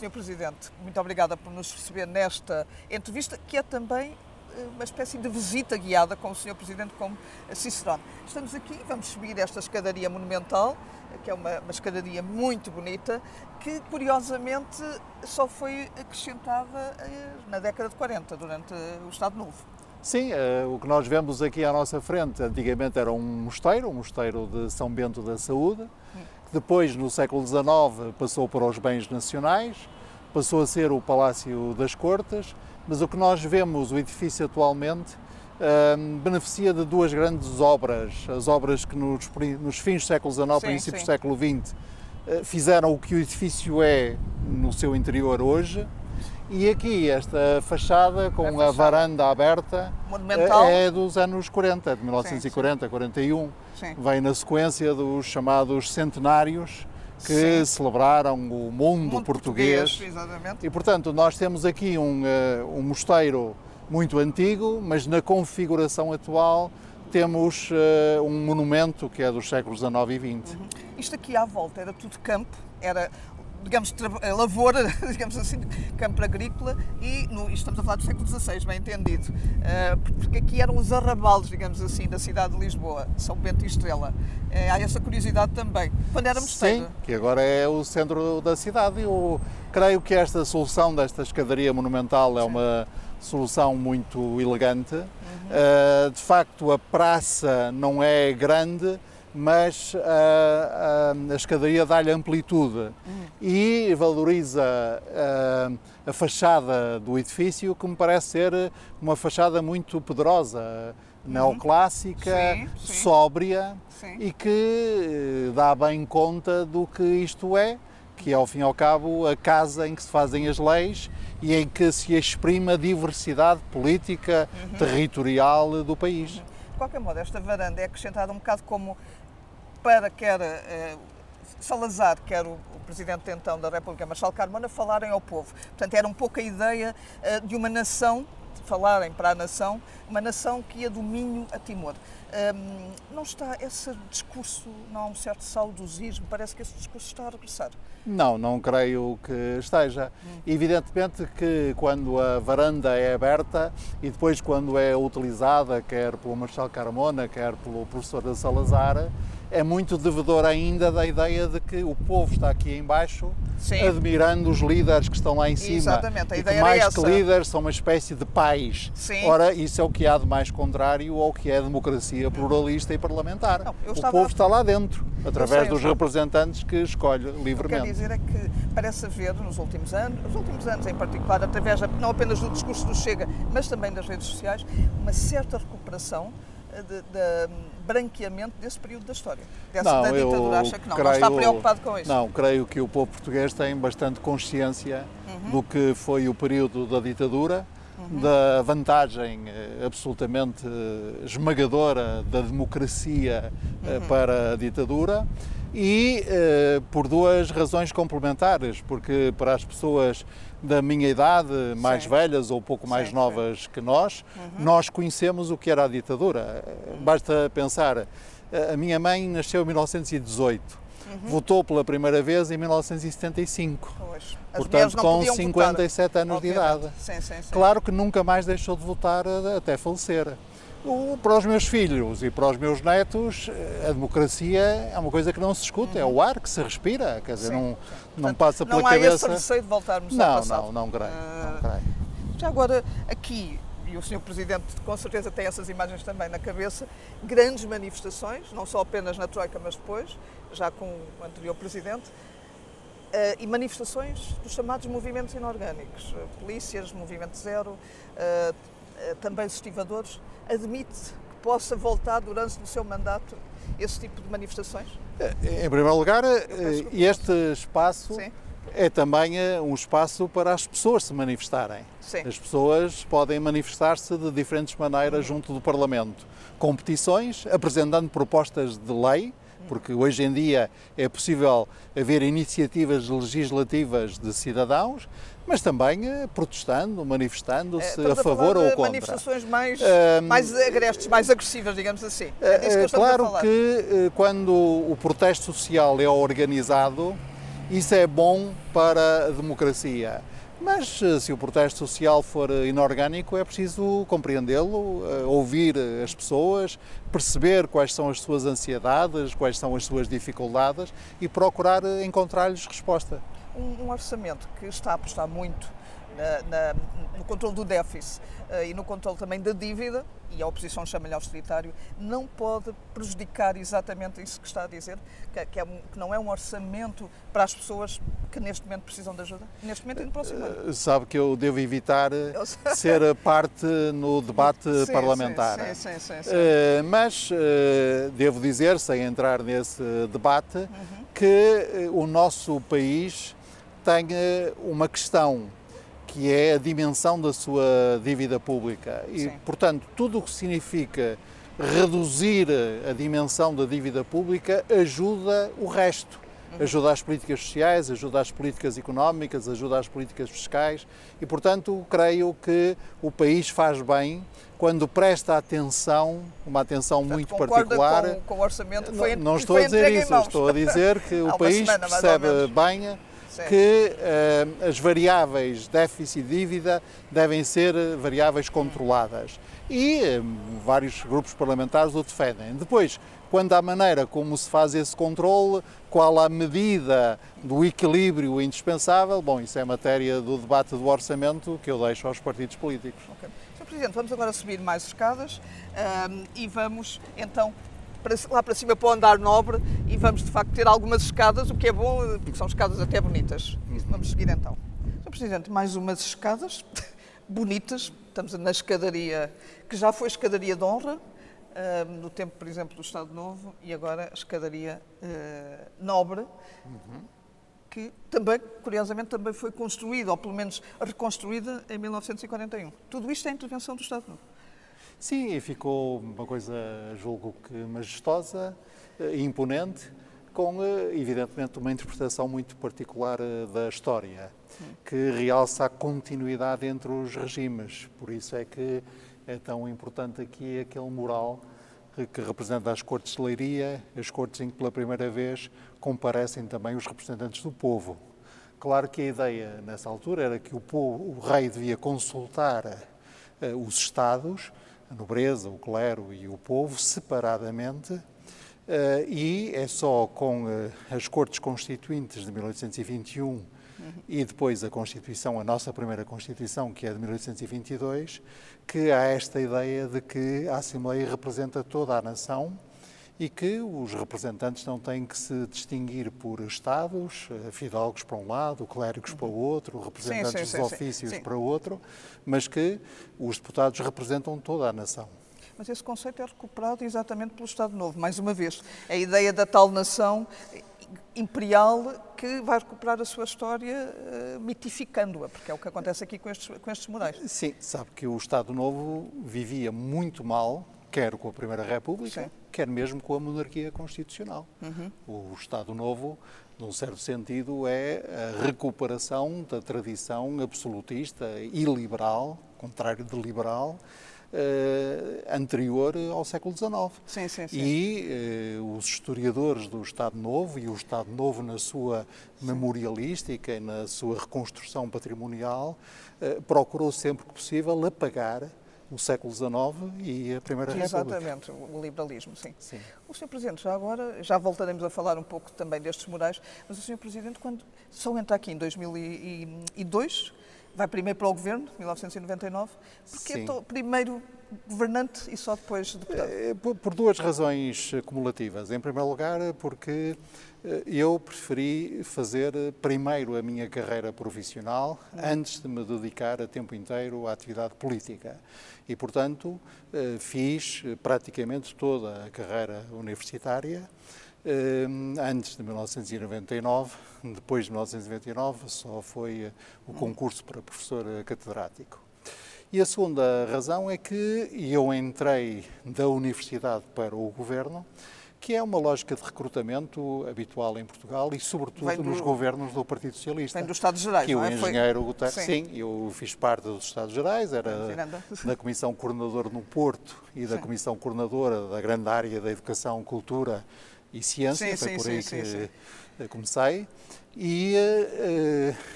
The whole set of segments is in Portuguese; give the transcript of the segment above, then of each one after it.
Sr. Presidente, muito obrigada por nos receber nesta entrevista, que é também eh, uma espécie de visita guiada com o Sr. Presidente como Cicerone. Estamos aqui, vamos subir esta escadaria monumental, que é uma, uma escadaria muito bonita, que curiosamente só foi acrescentada eh, na década de 40, durante o Estado Novo. Sim, uh, o que nós vemos aqui à nossa frente antigamente era um mosteiro, um mosteiro de São Bento da Saúde, depois, no século XIX, passou para os bens nacionais, passou a ser o Palácio das Cortes, mas o que nós vemos, o edifício atualmente, uh, beneficia de duas grandes obras, as obras que nos, nos fins do século XIX, sim, princípios sim. do século XX, uh, fizeram o que o edifício é no seu interior hoje, e aqui esta fachada com a, fachada. a varanda aberta Monumental. é dos anos 40, de 1940, sim, sim. 41. Sim. Vem na sequência dos chamados centenários que celebraram o mundo, mundo português. português e portanto nós temos aqui um, uh, um mosteiro muito antigo, mas na configuração atual temos uh, um monumento que é dos séculos XIX e XX. Uhum. Isto aqui à volta era tudo campo, era digamos, eh, lavoura, digamos assim, campo agrícola e no, estamos a falar do século XVI, bem entendido, uh, porque aqui eram os arrabalos, digamos assim, da cidade de Lisboa, São Bento e Estrela. Uh, há essa curiosidade também. Quando era mosteiro. Sim, que agora é o centro da cidade. Eu creio que esta solução desta escadaria monumental é Sim. uma solução muito elegante. Uhum. Uh, de facto, a praça não é grande, mas a, a, a escadaria dá-lhe amplitude uhum. e valoriza a, a, fachada do edifício, que me parece ser uma fachada muito poderosa, uhum. neoclássica, sim, sim. sóbria sim. e que eh, dá bem conta do que isto é, que é ao fim e ao cabo a casa em que se fazem as leis e em que se exprime a diversidade política, uhum. territorial do país. Uhum. De qualquer modo, esta varanda é acrescentada um bocado como para quer eh, Salazar, quer o, o, presidente então da República, Marcelo Carmona, falarem ao povo. Portanto, era um pouco a ideia eh, de uma nação, de falarem para a nação, uma nação que ia do Minho a Timor. Um, não está esse discurso, não há um certo saudosismo, parece que esse discurso está a regressar. Não, não creio que esteja. Hum. Evidentemente que quando a varanda é aberta e depois quando é utilizada, quer pelo Marcelo Carmona, quer pelo professor Salazar, é muito devedor ainda da ideia de que o povo está aqui embaixo Sim. admirando os líderes que estão lá em cima. Exatamente, a e ideia que mais que líderes são uma espécie de pais. Sim. Ora, isso é o que há de mais contrário ao que é democracia pluralista e parlamentar. Não, o povo a... está lá dentro, através sei, dos representantes que escolhe livremente. O que quero dizer é que parece haver nos últimos anos, nos últimos anos em particular, através não apenas do discurso do Chega, mas também das redes sociais, uma certa recuperação de, de branqueamento desse período da história, dessa não, da ditadura. Acha que não? Creio, não está preocupado com isso? Não, creio que o povo português tem bastante consciência uhum. do que foi o período da ditadura, uhum. da vantagem eh, absolutamente eh, esmagadora da democracia eh, uhum. para a ditadura e por duas razões complementares, porque para as pessoas da minha idade, mais velhas ou pouco mais novas que nós, uhum. nós conhecemos o que era a ditadura. Basta pensar, a minha mãe nasceu em 1918. Uhum. Votou pela primeira vez em 1975. Pois. Portanto, com 57 votar. anos Obviamente. de idade. Sim, sim, sim. Claro que nunca mais deixou de votar até falecer. Para os meus filhos e para os meus netos, a democracia é uma coisa que não se escuta, uhum. é o ar que se respira, quer dizer, Sim. não, não passa pela cabeça. Não há esse receio de voltarmos não, ao passado. Não, não creio, uh, não creio. Já agora, aqui, e o Sr. Presidente com certeza tem essas imagens também na cabeça, grandes manifestações, não só apenas na Troika, mas depois, já com o anterior Presidente, uh, e manifestações dos chamados movimentos inorgânicos, uh, polícias, Movimento Zero, uh, também os estivadores admite que possa voltar durante o seu mandato esse tipo de manifestações? Eh, em primeiro lugar, eh, este espaço Sim. é também eh, um espaço para as pessoas se manifestarem. Sim. As pessoas podem manifestar-se de diferentes maneiras junto do Parlamento. Com petições, apresentando propostas de lei, porque hoje em dia é possível haver iniciativas legislativas de cidadãos, mas também eh, protestando, manifestando-se é, a favor a ou contra. manifestações mais, mais agrestes, mais agressivas, digamos assim. É, é que claro que eh, quando o protesto social é organizado, Isso é bom para a democracia. Mas eh, se o protesto social for eh, inorgânico, é preciso compreendê-lo, eh, ouvir as pessoas, perceber quais são as suas ansiedades, quais são as suas dificuldades e procurar encontrar-lhes resposta. Um, um orçamento que está a apostar muito na, na, no controle do déficit uh, e no controle também da dívida, e a oposição chama-lhe austeritário, não pode prejudicar exatamente isso que está a dizer, que, que, é um, que, não é um orçamento para as pessoas que neste momento precisam de ajuda? Neste momento e no próximo ano. Uh, sabe que eu devo evitar ser parte no debate sim, parlamentar. Sim, sim, sim, sim uh, mas devo dizer, sem entrar nesse debate, uhum. que o nosso país tem uma questão que é a dimensão da sua dívida pública. E, Sim. portanto, tudo o que significa reduzir a dimensão da dívida pública ajuda o resto. Uhum. Ajuda as políticas sociais, ajuda as políticas económicas, ajuda as políticas fiscais e, portanto, creio que o país faz bem quando presta atenção, uma atenção portanto, muito particular. Com, com o orçamento que foi, não, não estou a dizer isso, estou a dizer que o país semana, percebe bem que uh, as variáveis déficit e dívida devem ser variáveis controladas. E uh, vários grupos parlamentares o defendem. Depois, quando há maneira como se faz esse controle, qual a medida do equilíbrio indispensável, bom, isso é matéria do debate do orçamento que eu deixo aos partidos políticos. Okay. Sr. Presidente, vamos agora subir mais escadas um, e vamos então lá para cima para o andar nobre e vamos de facto ter algumas escadas, o que é bom, porque são escadas até bonitas. Vamos seguir então. Sr. Presidente, mais umas escadas bonitas. Estamos na escadaria, que já foi escadaria de honra, uh, no tempo, por exemplo, do Estado Novo, e agora escadaria uh, nobre. Uhum. que também, curiosamente, também foi construída, ou pelo menos reconstruída, em 1941. Tudo isto é intervenção do Estado Novo. Sim, e ficou uma coisa, julgo que majestosa, eh, imponente, com, eh, evidentemente, uma interpretação muito particular eh, da história, que realça a continuidade entre os regimes. Por isso é que é tão importante aqui aquele mural que representa as Cortes de Leiria, as Cortes em que pela primeira vez comparecem também os representantes do povo. Claro que a ideia nessa altura era que o, povo, o rei devia consultar uh, os Estados a nobreza, o clero e o povo separadamente, Uh, e é só com uh, as Cortes Constituintes de 1821 uhum. e depois a Constituição, a nossa primeira Constituição, que é de 1822, que há esta ideia de que a Assembleia representa toda a nação e que os representantes não têm que se distinguir por estados, eh, fidalgos para um lado, clérigos para o outro, representantes sim, sim, dos sim, ofícios para o outro, mas que os deputados representam toda a nação. Mas esse conceito é recuperado exatamente pelo Estado Novo. Mais uma vez, a ideia da tal nação imperial que vai recuperar a sua história uh, mitificando-a, porque é o que acontece aqui com estes, com estes morais. Sim, sabe que o Estado Novo vivia muito mal quer com a Primeira República, Sim. quer mesmo com a monarquia constitucional. Uhum. O Estado Novo, num certo sentido, é a recuperação da tradição absolutista e liberal, contrário de liberal, Uh, anterior ao século XIX. Sim, sim, sim. E uh, os historiadores do Estado Novo e o Estado Novo na sua memorialística e na sua reconstrução patrimonial uh, procurou sempre que possível apagar o século XIX e a Primeira República. Exatamente, o liberalismo, sim. sim. O Sr. Presidente, já agora, já voltaremos a falar um pouco também destes morais, mas o Sr. Presidente, quando só entra aqui em 2002, vai primeiro para o Governo, 1999, porque é primeiro governante e só depois deputado? É, por duas razões cumulativas. Em primeiro lugar, porque eh, eu preferi fazer primeiro a minha carreira profissional antes de me dedicar a tempo inteiro à atividade política. E, portanto, eh, fiz praticamente toda a carreira universitária eh, antes de 1999. Depois de 1999 só foi o concurso para professor catedrático. E a segunda razão é que eu entrei da universidade para o governo que é uma lógica de recrutamento habitual em Portugal e, sobretudo, do, nos governos do Partido Socialista. Vem dos Estados Gerais, que não é? o engenheiro Guterres, sim. sim. eu fiz parte dos Estados Gerais, era da Comissão Coordenadora no Porto e da sim. Comissão Coordenadora da grande área da Educação, Cultura e Ciência, sim, foi por aí que comecei. E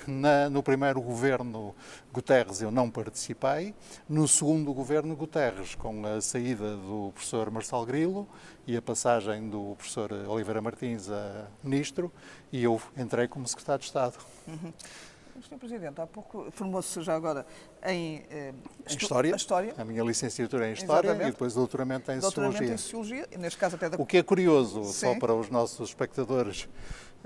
na, no primeiro governo Guterres eu não participei, no segundo governo Guterres, com a saída do professor Marcelo Grilo e a passagem do professor Oliveira Martins a ministro, e eu entrei como secretário de Estado. Uhum. Sr. Presidente, há pouco formou-se já agora em, eh, em história, a história. A minha licenciatura é em História Exatamente. e depois doutoramento em doutoramento Sociologia. em Sociologia, neste caso até da... O que é curioso, Sim. só para os nossos espectadores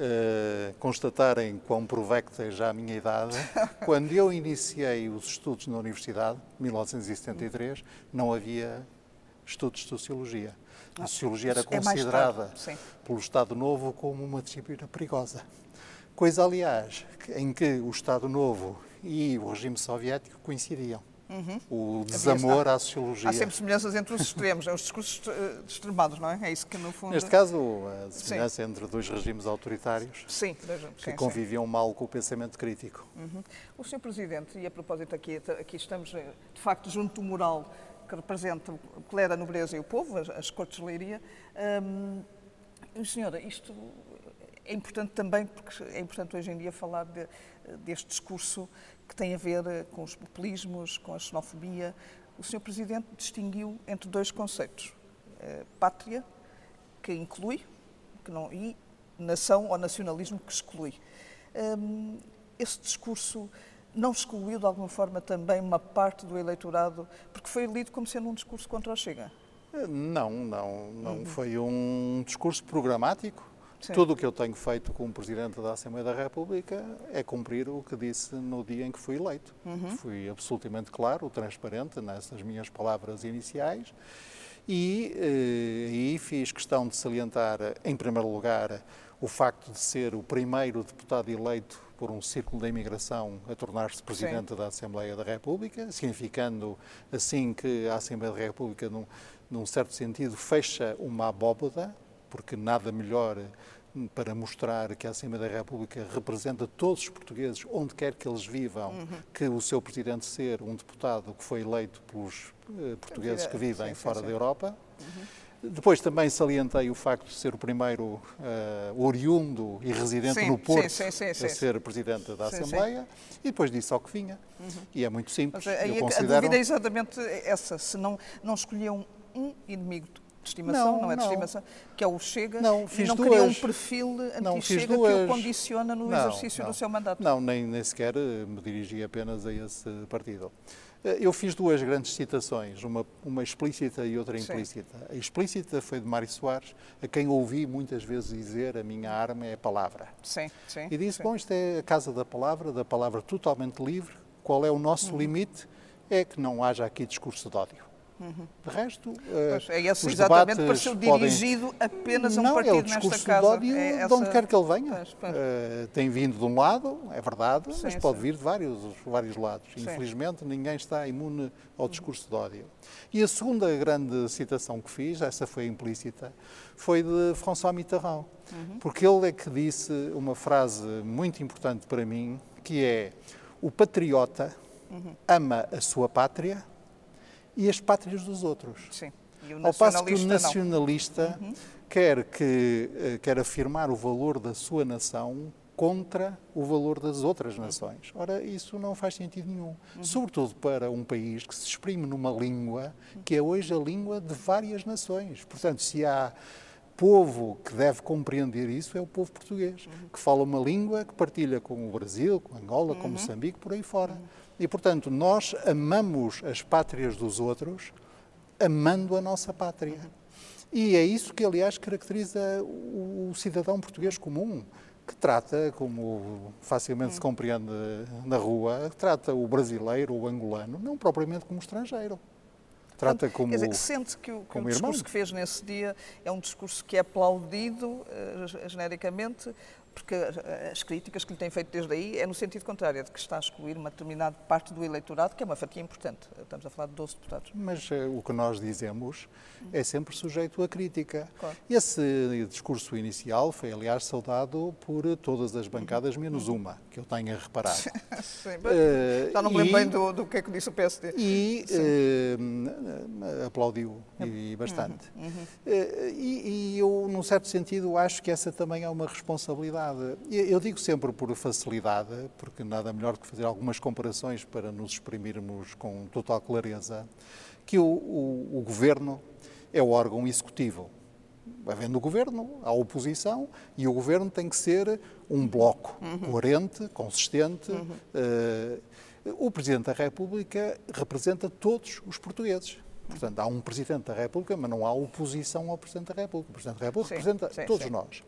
eh, constatarem quão provecta é já a minha idade, quando eu iniciei os estudos na Universidade, em 1973, não havia estudos de Sociologia. A ah, Sociologia era é considerada é pelo Estado Novo como uma disciplina perigosa. Coisa, aliás, em que o Estado Novo e o regime soviético coincidiam. Uhum. O desamor à sociologia. Há sempre semelhanças entre os extremos, é os discursos eh, extremados, não é? É isso que, no fundo. Neste caso, a semelhança sim. entre dois regimes autoritários sim, que sim, conviviam mal com o pensamento crítico. Uhum. O Sr. Presidente, e a propósito, aqui, aqui estamos, eh, de facto, junto do mural que representa o clero, a nobreza e o povo, as, as cortes de leiria. Hum, senhora, isto é importante também, porque é importante hoje em dia falar de, deste discurso que tem a ver eh, com os populismos, com a xenofobia. O Sr. Presidente distinguiu entre dois conceitos: eh, pátria, que inclui, que não, e nação ou nacionalismo, que exclui. Um, esse discurso não excluiu de alguma forma também uma parte do eleitorado, porque foi lido como sendo um discurso contra o Chega? Não, não, não uhum. foi um discurso programático Sim. Tudo o que eu tenho feito como Presidente da Assembleia da República é cumprir o que disse no dia em que fui eleito. Uhum. Fui absolutamente claro, transparente nessas minhas palavras iniciais e eh, aí fiz questão de salientar, em primeiro lugar, o facto de ser o primeiro deputado eleito por um círculo da imigração a tornar-se Presidente Sim. da Assembleia da República, significando assim que a Assembleia da República, num, num certo sentido, fecha uma abóboda porque nada melhor para mostrar que a Assembleia da República representa todos os portugueses, onde quer que eles vivam, uhum. que o seu presidente ser um deputado que foi eleito pelos uh, portugueses que vivem sim, fora sim, sim. da Europa. Uhum. Depois também salientei o facto de ser o primeiro uh, oriundo e residente no Porto a ser presidente da Assembleia e depois disse ao que vinha. Uhum. E é muito simples. Mas, eu considero... A dúvida é exatamente essa, se não, não escolhiam um inimigo de estimação, não, não é de não. estimação, que é o Chega, não, fiz e não duas, cria um perfil anti-Chega que o condiciona no não, exercício do seu mandato. Não, nem, nem sequer eh, me dirigi apenas a esse partido. Eh, eu fiz duas grandes citações, uma, uma explícita e outra implícita. Sim. A explícita foi de Mário Soares, a quem ouvi muitas vezes dizer a minha arma é a palavra. Sim, sim. E disse, sim. bom, isto é a casa da palavra, da palavra totalmente livre, qual é o nosso uhum. limite? É que não haja aqui discurso de ódio. Uhum. De resto, pois, é esse, os exatamente pareceu dirigido apenas a um não, partido é o discurso nesta. De ódio é essa... de onde quer que ele venha. Pois, pois. Uh, tem vindo de um lado, é verdade, sim, mas pode sim. vir de vários, vários lados. Sim. Infelizmente, ninguém está imune ao discurso de ódio. E a segunda grande citação que fiz, essa foi implícita, foi de François Mitterrand, uhum. porque ele é que disse uma frase muito importante para mim, que é o patriota uhum. ama a sua pátria e as pátrias dos outros. Sim. Ao passo que o nacionalista uhum. quer, que, eh, quer afirmar o valor da sua nação contra o valor das outras nações. Ora, isso não faz sentido nenhum. Uhum. Sobretudo para um país que se exprime numa língua que é hoje a língua de várias nações. Portanto, se há povo que deve compreender isso, é o povo português, uhum. que fala uma língua que partilha com o Brasil, com Angola, com uhum. Moçambique, por aí fora. E, portanto, nós amamos as pátrias dos outros amando a nossa pátria. E é isso que, aliás, caracteriza o cidadão português comum, que trata, como facilmente se compreende na rua, trata o brasileiro ou o angolano, não propriamente como estrangeiro. Trata como. Quer dizer, sente que o, que o discurso que fez nesse dia é um discurso que é aplaudido uh, genericamente, porque as críticas que lhe têm feito desde aí é no sentido contrário, é de que está a excluir uma determinada parte do eleitorado, que é uma fatia importante. Estamos a falar de 12 deputados. Mas uh, o que nós dizemos é sempre sujeito à crítica. Claro. Esse discurso inicial foi, aliás, saudado por todas as bancadas, menos uhum. uma, que eu tenho a reparar. Sim, uh, já não me lembro bem do, do que é que disse o PSD. E uh, aplaudiu, e bastante. Uhum. Uhum. E, e eu, num certo sentido, acho que essa também é uma responsabilidade facilidade. Eu digo sempre por facilidade, porque nada melhor do que fazer algumas comparações para nos exprimirmos com total clareza, que o, o, o governo é o órgão executivo. Havendo o governo, a oposição, e o governo tem que ser um bloco uhum. coerente, consistente. Uhum. Uh, o Presidente da República representa todos os portugueses. Portanto, há um Presidente da República, mas não há oposição ao Presidente da República. O Presidente da República sim, representa sim, todos sim. nós.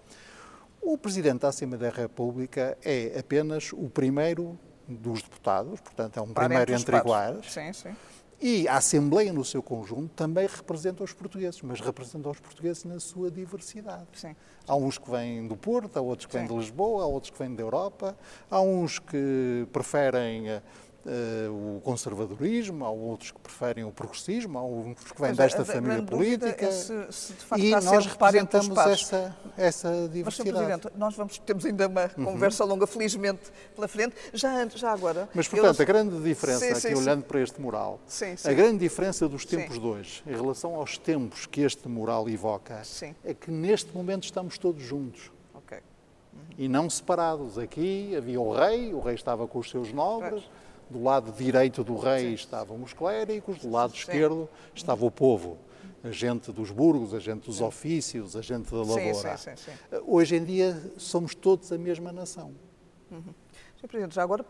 O Presidente da Assembleia da República é apenas o primeiro dos deputados, portanto, é um Para primeiro entre, entre iguais. Sim, sim. E a Assembleia, no seu conjunto, também representa os portugueses, mas representa os portugueses na sua diversidade. Sim. Há uns que vêm do Porto, há outros que vêm de Lisboa, há outros que vêm da Europa, há uns que preferem eh, uh, o conservadorismo, há outros que preferem o progressismo, há outros que vêm desta família política. É se, se e nós representamos essa, essa diversidade. Mas, Presidente, nós vamos, temos ainda uma uhum. conversa longa, felizmente, pela frente. Já, já agora. Mas, portanto, a grande diferença, sim, aqui sim, olhando para este mural, a grande diferença dos tempos hoje, em relação aos tempos que este mural evoca, é que neste momento estamos todos juntos e não separados. Aqui havia o rei, o rei estava com os seus nobres, do lado direito do rei sim. estavam os clérigos, do lado sim. esquerdo estava o povo, a gente dos burgos, a gente dos sim. ofícios, a gente da lavoura. Hoje em dia somos todos a mesma nação. Uhum. Sr. Presidente, já agora,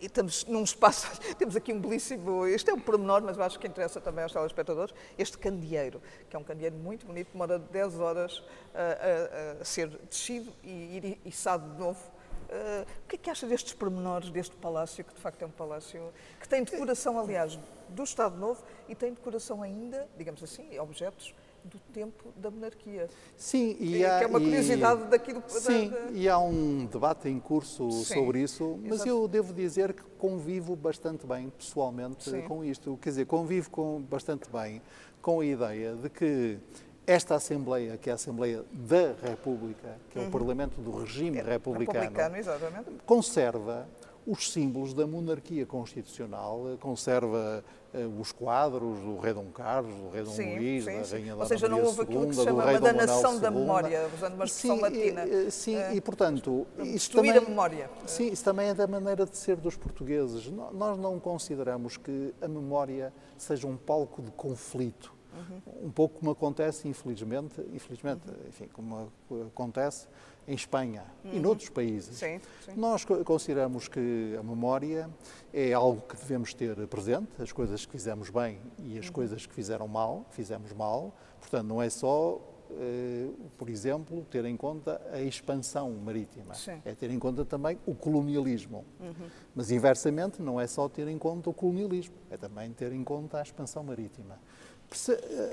estamos num espaço, temos aqui um belíssimo, este é um pormenor, mas eu acho que interessa também aos telespectadores, este candeeiro, que é um candeeiro muito bonito, demora 10 horas a, a, a ser descido e içado de novo Uh, o que é que acha destes pormenores deste palácio, que de facto é um palácio que tem decoração, aliás, do Estado Novo e tem decoração ainda, digamos assim, objetos do tempo da monarquia. Sim, e há, que é uma curiosidade e, daquilo. Sim, da, da... e há um debate em curso sim, sobre isso, mas exatamente. eu devo dizer que convivo bastante bem, pessoalmente, sim. com isto. Quer dizer, convivo com, bastante bem com a ideia de que esta Assembleia, que é a Assembleia da República, que é o uhum. Parlamento do regime é, republicano, republicano conserva os símbolos da monarquia constitucional, conserva uh, os quadros do rei Dom Carlos, do rei Dom sim, Luís, sim, da sim. rainha Ou seja, não houve aquilo que se chama uma danação da memória, usando uma expressão sim, latina. E, sim, é, e portanto... Destruir também, a memória. Sim, isso também é da maneira de ser dos portugueses. Nós não consideramos que a memória seja um palco de conflito Uhum. Um pouco como acontece, infelizmente, infelizmente, enfim, como acontece em Espanha uhum. e noutros países. Sim, sim. Nós consideramos que a memória é algo que devemos ter presente, as coisas que fizemos bem e as uhum. coisas que fizeram mal, fizemos mal. Portanto, não é só Uh, por exemplo, ter em conta a expansão marítima. Sim. É ter em conta também o colonialismo. Uhum. Mas, inversamente, não é só ter em conta o colonialismo, é também ter em conta a expansão marítima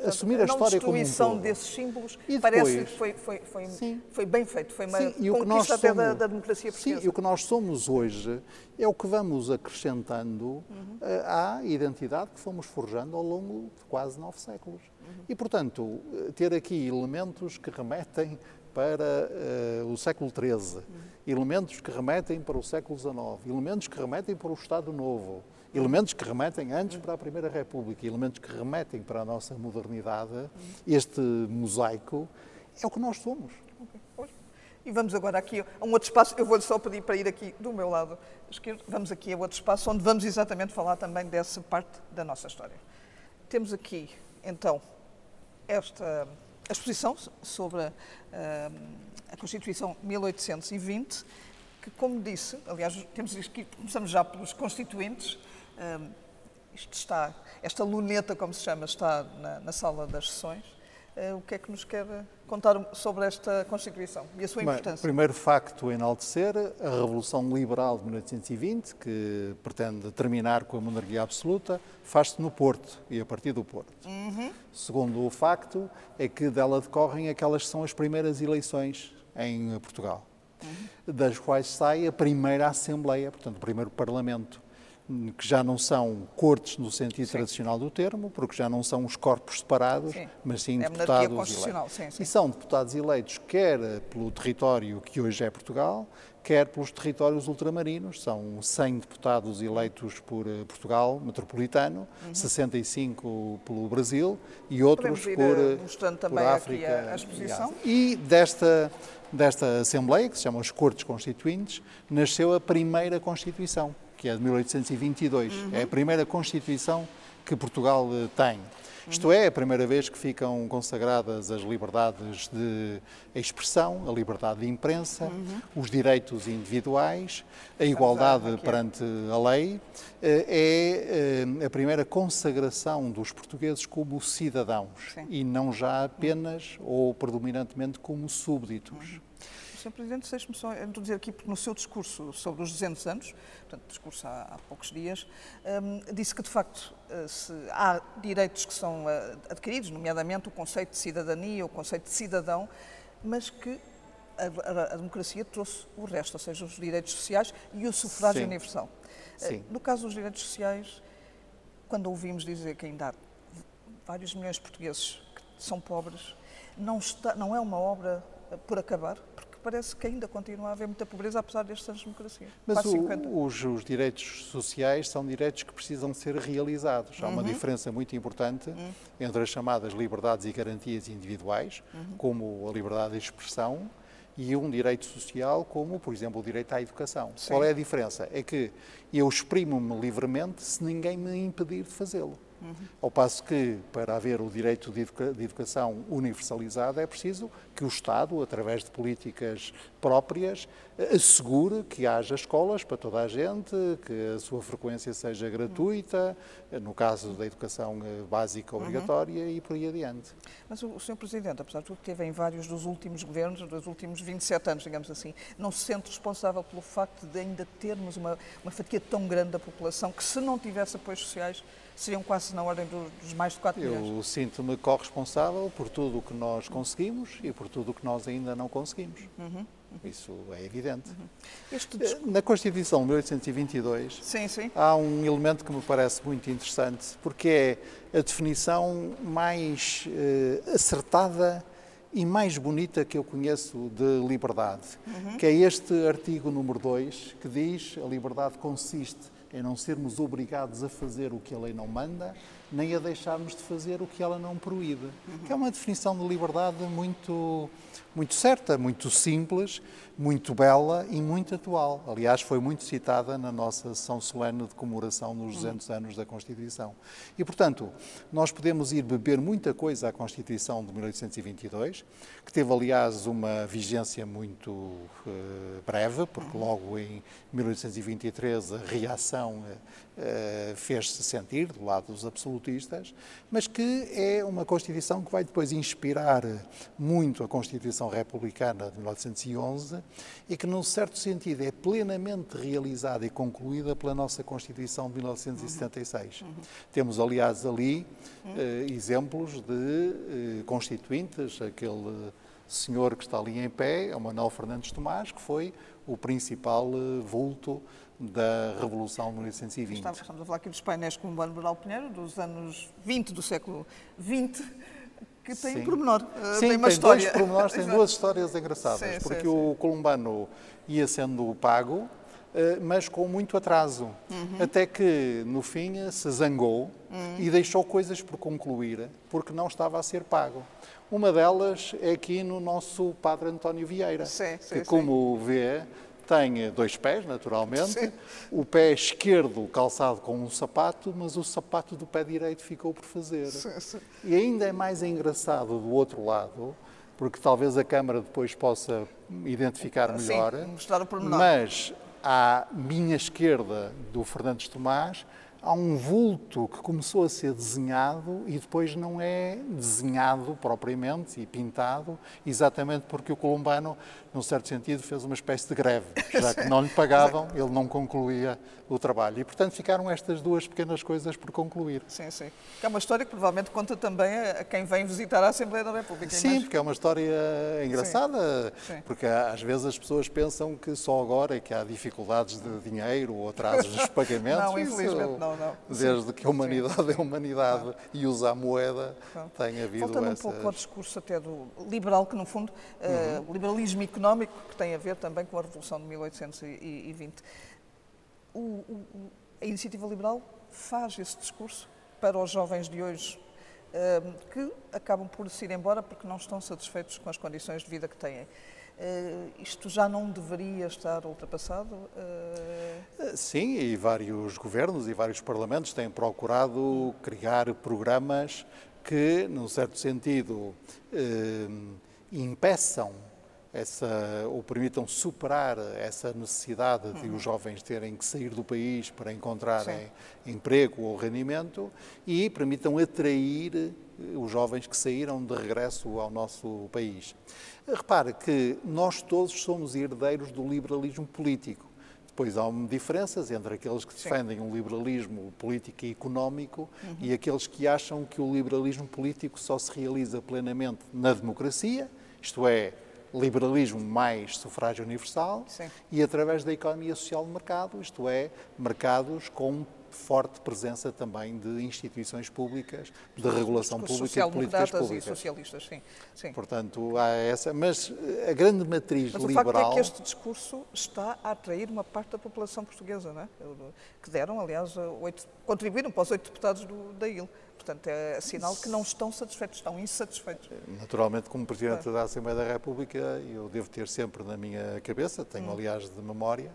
assumir a, a história como um destruição desses símbolos e parece que foi, foi, foi, foi, bem feito, foi uma sim, conquista até somos, da, da, democracia portuguesa. Sim, e o que nós somos hoje é o que vamos acrescentando uhum. à identidade que fomos forjando ao longo de quase nove séculos. Uhum. E, portanto, ter aqui elementos que remetem para uh, o século XIII, uhum. elementos que remetem para o século XIX, elementos que remetem para o Estado Novo, elementos que remetem antes para a Primeira República, elementos que remetem para a nossa modernidade, este mosaico é o que nós somos. E vamos agora aqui a um outro espaço, eu vou-lhe só pedir para ir aqui do meu lado esquerdo, vamos aqui a outro espaço onde vamos exatamente falar também dessa parte da nossa história. Temos aqui, então, esta exposição sobre a, a Constituição 1820, que, como disse, aliás, temos aqui, começamos já pelos constituintes, um, isto está, esta luneta, como se chama, está na, na sala das sessões. Uh, o que é que nos quer contar sobre esta Constituição e a sua importância? Bem, primeiro facto a enaltecer, a Revolução Liberal de 1820, que pretende terminar com a monarquia absoluta, faz-se no Porto e a partir do Porto. Uhum. Segundo o facto, é que dela decorrem aquelas que são as primeiras eleições em Portugal, uhum. das quais sai a primeira Assembleia, portanto, o primeiro Parlamento que já não são cortes no sentido sim. tradicional do termo, porque já não são os corpos separados, sim. mas sim é deputados eleitos. Sim, sim. E são deputados eleitos quer pelo território que hoje é Portugal, quer pelos territórios ultramarinos. São 100 deputados eleitos por eh, Portugal metropolitano, uhum. 65 pelo Brasil e outros por, eh, mostrando também por África. A, a exposição. E desta, desta Assembleia, que se chama os Cortes Constituintes, nasceu a primeira Constituição que é de 1822. Uhum. É a primeira Constituição que Portugal eh, tem. Isto é, a primeira vez que ficam consagradas as liberdades de expressão, a liberdade de imprensa, uhum. os direitos individuais, a igualdade perante a lei. Eh, é eh, a primeira consagração dos portugueses como cidadãos Sim. e não já apenas ou predominantemente como súbditos. Uhum. Sr. Presidente, deixe-me só introduzir aqui, porque no seu discurso sobre os 200 anos, portanto, discurso há, há poucos dias, um, disse que, de facto, eh, há direitos que são uh, adquiridos, nomeadamente o conceito de cidadania, o conceito de cidadão, mas que a, a, a, democracia trouxe o resto, ou seja, os direitos sociais e o sufrágio Sim. universal. Sim. Uh, no caso dos direitos sociais, quando ouvimos dizer que ainda há vários milhões de portugueses que são pobres, não, está, não é uma obra por acabar, parece que ainda continua a haver muita pobreza, apesar destes anos de democracia. Mas o, os, os, direitos sociais são direitos que precisam ser realizados. Há uma uhum. diferença muito importante uhum. entre as chamadas liberdades e garantias individuais, uhum. como a liberdade de expressão, e um direito social, como, por exemplo, o direito à educação. Sim. Qual é a diferença? É que eu exprimo-me livremente se ninguém me impedir de fazê-lo. Uhum. Ao passo que, para haver o direito de, educa de educação universalizado, é preciso que o Estado, através de políticas próprias, assegure que haja escolas para toda a gente, que a sua frequência seja gratuita, no caso da educação eh, básica uhum. obrigatória uhum. e por aí adiante. Mas o, o Sr. Presidente, apesar de tudo, teve em vários dos últimos governos, dos últimos 27 anos, digamos assim, não se sente responsável pelo facto de ainda termos uma, uma fatia tão grande da população que, se não tivesse apoios sociais, seriam quase na ordem dos mais de 4 milhões. Eu sinto-me corresponsável por tudo o que nós conseguimos e por tudo o que nós ainda não conseguimos. Uhum. Isso é evidente. Uhum. Eh, na Constituição de 1822 sim, sim. há um elemento que me parece muito interessante, porque é a definição mais uh, acertada e mais bonita que eu conheço de liberdade, uhum. que é este artigo número 2, que diz a liberdade consiste é não sermos obrigados a fazer o que a lei não manda, nem a deixarmos de fazer o que ela não proíbe. Que é uma definição de liberdade muito, muito certa, muito simples, muito bela e muito atual. Aliás, foi muito citada na nossa sessão solene de comemoração nos 200 anos da Constituição. E, portanto, nós podemos ir beber muita coisa à Constituição de 1822, que teve, aliás, uma vigência muito uh, breve, porque logo em 1823 a reação uh, fez-se sentir do lado dos absolutistas, mas que é uma Constituição que vai depois inspirar muito a Constituição Republicana de 1911 e que, num certo sentido, é plenamente realizada e concluída pela nossa Constituição de 1976. Uhum. Temos, aliás, ali uh, exemplos de uh, constituintes, aquele senhor que está ali em pé, é o Manuel Fernandes Tomás, que foi o principal vulto da Revolução de 1920. Estamos, estamos a falar aqui dos painéis com o Manuel Pinheiro, dos anos 20 do século XX que tem sim. um pormenor, uh, sim, tem uma tem história. Dois pormenores, tem duas histórias engraçadas, sim, porque sim, o columbano ia sendo pago, uh, mas com muito atraso, uhum. até que no fim se zangou uhum. e deixou coisas por concluir, porque não estava a ser pago. Uma delas é aqui no nosso Padre António Vieira, que como vê, tem dois pés, naturalmente, Sim. o pé esquerdo calçado com um sapato, mas o sapato do pé direito ficou por fazer. Sim, sim. E ainda é mais engraçado do outro lado, porque talvez a câmara depois possa identificar melhor, Sim, mostrar o pormenor. mas à minha esquerda do Fernandes Tomás há um vulto que começou a ser desenhado e depois não é desenhado propriamente e pintado, exatamente porque o colombano num certo sentido, fez uma espécie de greve. Já que não lhe pagavam, ele não concluía o trabalho. E, portanto, ficaram estas duas pequenas coisas por concluir. Sim, sim. Que é uma história que provavelmente conta também a quem vem visitar a Assembleia da República. Sim, porque é uma história engraçada, sim. porque às vezes as pessoas pensam que só agora é que há dificuldades de dinheiro ou atrasos dos pagamentos. não, infelizmente não, não. Desde sim. que a humanidade é humanidade não. e usa a moeda, não. tem havido Voltando essas... um pouco ao discurso até do liberal, que no fundo, uhum. uh, liberalismo económico, que tem a ver também com a Revolução de 1820 o, o, a iniciativa liberal faz esse discurso para os jovens de hoje uh, que acabam por se ir embora porque não estão satisfeitos com as condições de vida que têm. Uh, isto já não deveria estar ultrapassado? Uh... Sim, e vários governos e vários parlamentos têm procurado criar programas que, num certo sentido, impeçam essa, ou permitam superar essa necessidade de os jovens terem que sair do país para encontrarem Sim. emprego ou rendimento e permitam atrair eh, os jovens que saíram de regresso ao nosso país. Repare que nós todos somos herdeiros do liberalismo político. Depois há diferenças entre aqueles que defendem um liberalismo político e económico uhum. e aqueles que acham que o liberalismo político só se realiza plenamente na democracia, isto é, liberalismo mais sufrágio universal Sim. e através da economia social de mercado, isto é, mercados com forte presença também de instituições públicas, de regulação pública e de políticas públicas. e socialistas, sim, sim. Portanto, há essa, mas a grande matriz mas liberal... Mas o facto é que este discurso está a atrair uma parte da população portuguesa, não é? Que deram, aliás, oito, contribuíram para os oito deputados do, da IL. Portanto, é sinal que não estão satisfeitos, estão insatisfeitos. Naturalmente, como Presidente é. da Assembleia da República, eu devo ter sempre na minha cabeça, tenho hum. aliás de memória,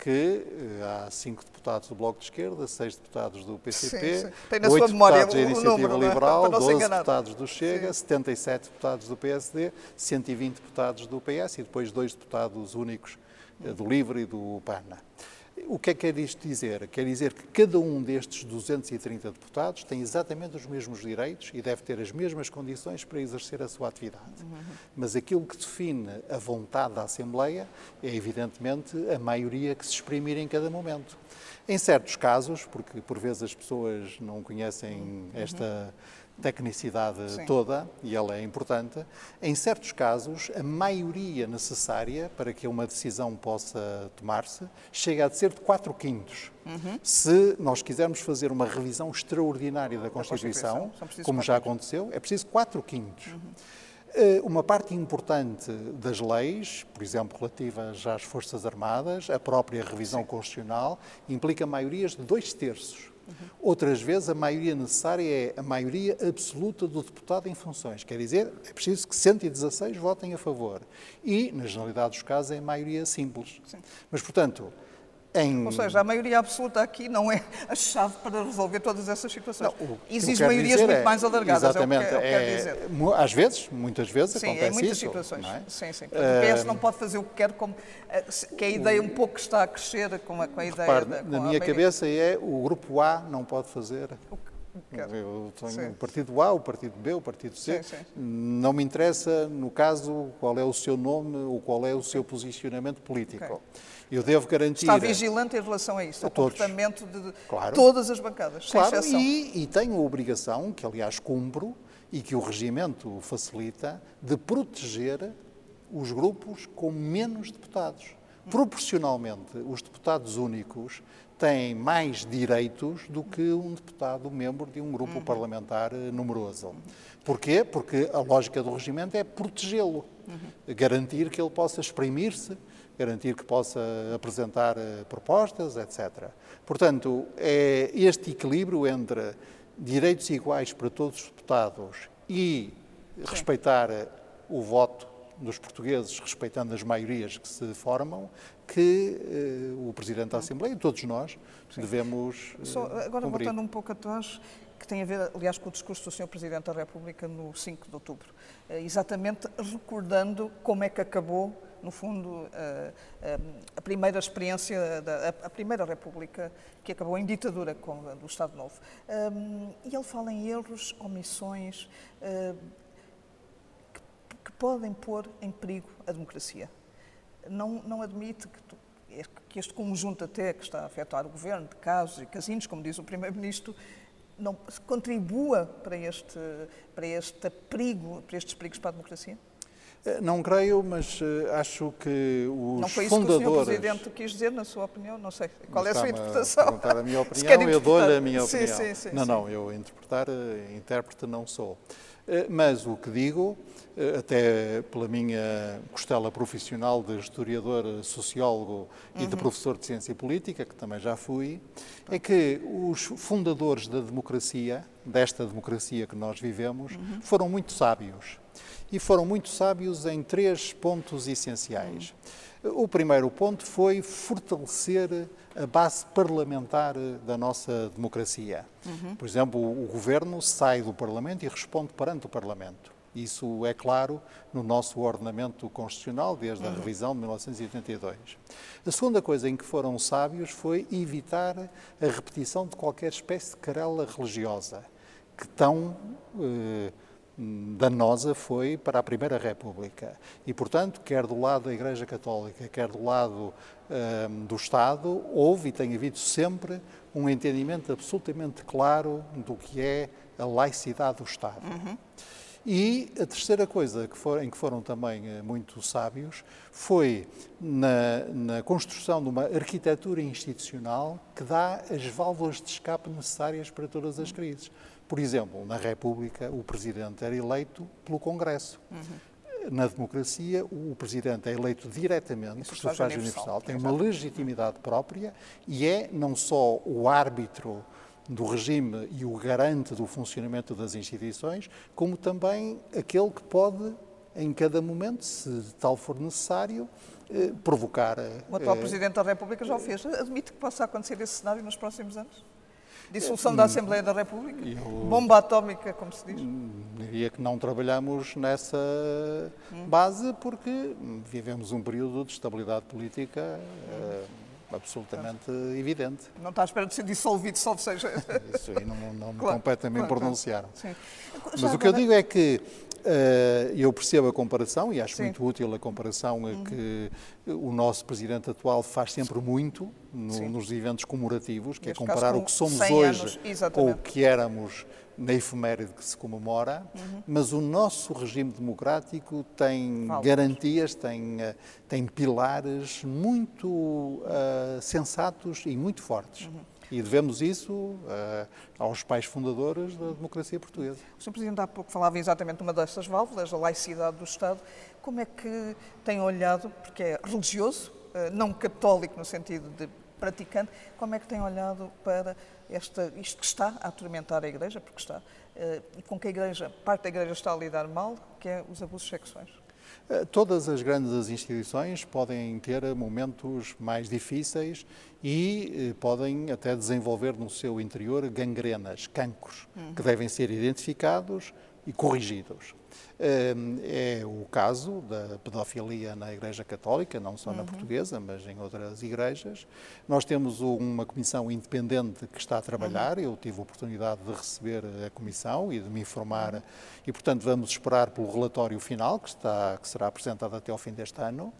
que eh, há cinco deputados do Bloco de Esquerda, seis deputados do PCP, oito deputados da Iniciativa número, é? Liberal, doze deputados do Chega, Sim. 77 deputados do PSD, 120 deputados do PS e depois dois deputados únicos eh, do LIVRE e do PANA. O que é que quer isto dizer? Quer dizer que cada um destes 230 deputados tem exatamente os mesmos direitos e deve ter as mesmas condições para exercer a sua atividade. Uhum. Mas aquilo que define a vontade da Assembleia é, evidentemente, a maioria que se exprimir em cada momento. Em certos casos, porque por vezes as pessoas não conhecem uhum. Tecnicidade Sim. toda, e ela é importante, em certos casos, a maioria necessária para que uma decisão possa tomar-se chega a ser de 4 quintos. Uhum. Se nós quisermos fazer uma revisão extraordinária da Constituição, Constituição como já aconteceu, é preciso 4 quintos. Uhum. Eh, uma parte importante das leis, por exemplo, relativas às Forças Armadas, a própria revisão Sim. constitucional, implica maiorias de dois terços. Outras vezes, a maioria necessária é a maioria absoluta do deputado em funções. Quer dizer, é preciso que 116 votem a favor. E, na generalidade dos casos, é a maioria simples. Sim. Mas, portanto, em... Ou seja, a maioria absoluta aqui não é a chave para resolver todas essas situações. Não, Exige maiorias muito é, mais alargadas. Exatamente. É o que, é, dizer. às vezes, muitas vezes sim, acontece em muitas isso, situações. É? Sim, sim. o PS não pode fazer o que quer, como, eh, que a ideia um pouco está a crescer com a, com a ideia Repare, da, Na minha cabeça é o grupo A não pode fazer o que eu tenho sim. o partido A, o partido B, o partido C. Sim, sim. Não me interessa, no caso, qual é o seu nome ou qual é o seu posicionamento político. Okay. Eu devo garantir. Está vigilante em relação a isso, ao comportamento de claro. todas as bancadas, claro, sem E, e tenho a obrigação, que aliás cumpro, e que o regimento facilita, de proteger os grupos com menos deputados. Proporcionalmente, os deputados únicos têm mais direitos do que um deputado membro de um grupo uhum. parlamentar eh, numeroso. Porquê? Porque a lógica do regimento é protegê-lo, uhum. garantir que ele possa exprimir-se garantir que possa apresentar eh, propostas, etc. Portanto, é este equilíbrio entre direitos iguais para todos os deputados e respeitar eh, o voto dos portugueses, respeitando as maiorias que se formam, que uh, o Presidente da Assembleia e todos nós Sim. devemos uh, Só, Agora, cumprir. voltando um pouco atrás, que tem a ver, aliás, com o discurso do Sr. Presidente da República no 5 de outubro, uh, exatamente recordando como é que acabou no fundo, a, primeira experiência, da, a, primeira República que acabou em ditadura com, do Estado Novo. e ele fala em erros, omissões que, podem pôr em perigo a democracia. não, não admite que, que este conjunto até que está a afetar o governo, de casos e casinos, como diz o Primeiro-Ministro, não contribua para este, para este perigo, para estes perigos para a democracia? Eh, não creio, mas uh, acho que os Não foi isso fundadores... que o Sr. Presidente quis dizer, na sua opinião? Não sei. Qual é a sua interpretação? A, a minha opinião, eu dou-lhe a minha opinião. Sim, sim, não, sim. não, eu interpretar, uh, intérprete não sou. Mas o que digo, até pela minha costela profissional de historiador, sociólogo e de uhum. professor de ciência política, que também já fui, é que os fundadores da democracia, desta democracia que nós vivemos, uhum. foram muito sábios e foram muito sábios em três pontos essenciais. O primeiro ponto foi fortalecer a base parlamentar da nossa democracia. Uhum. Por exemplo, o governo sai do Parlamento e responde perante o Parlamento. Isso é claro no nosso ordenamento constitucional desde a uhum. revisão de 1982. A segunda coisa em que foram sábios foi evitar a repetição de qualquer espécie de querela religiosa, que tão eh, danosa foi para a Primeira República. E, portanto, quer do lado da Igreja Católica, quer do lado um, do Estado, houve e tem havido sempre um entendimento absolutamente claro do que é a laicidade do Estado. Uhum. E a terceira coisa que for, em que foram também eh, muito sábios foi na, na, construção de uma arquitetura institucional que dá as válvulas de escape necessárias para todas as crises. Por exemplo, na República, o Presidente era eleito pelo Congresso. Uhum. Na democracia, o Presidente é eleito diretamente por sufrágio universal, universal, tem uma legitimidade própria e é não só o árbitro do regime e o garante do funcionamento das instituições, como também aquele que pode, em cada momento, se tal for necessário, eh, provocar. O atual eh, Presidente da República já o fez. Admite que possa acontecer esse cenário nos próximos anos? Dissolução da Assembleia da República? Eu, Bomba atómica, como se diz? Diria que não trabalhamos nessa hum. base porque vivemos um período de estabilidade política hum. uh, absolutamente evidente. Não está à espera de ser dissolvido, salvo seja. Isso aí não, não me claro, compete a mim claro, pronunciar. Claro. Mas Já o que eu digo é que Uh, eu percebo a comparação e acho Sim. muito útil a comparação uhum. que o nosso presidente atual faz sempre muito no, nos eventos comemorativos, que é comparar o que somos hoje com o que éramos na efeméride que se comemora, uhum. mas o nosso regime democrático tem garantias, tem, eh, tem pilares muito uh, sensatos e muito fortes. Uhum. E devemos isso uh, aos pais fundadores da democracia portuguesa. O Sr. Presidente há pouco falava exatamente de uma dessas válvulas, a laicidade do Estado. Como é que tem olhado, porque é religioso, não católico no sentido de praticante, como é que tem olhado para esta, isto que está a atormentar a Igreja, porque está, uh, e com que a Igreja, parte da Igreja está a lidar mal, que é os abusos sexuais? Eh, todas as grandes instituições podem ter momentos mais difíceis e eh, podem até desenvolver no seu interior gangrenas, cancros, uhum. que devem ser identificados e corrigidos. É o caso da pedofilia na Igreja Católica, não só na uhum. portuguesa, mas em outras igrejas. Nós temos uma comissão independente que está a trabalhar, uhum. eu tive a oportunidade de receber a comissão e de me informar, uhum. e portanto vamos esperar pelo relatório final, que, está, que será apresentado até ao fim deste ano.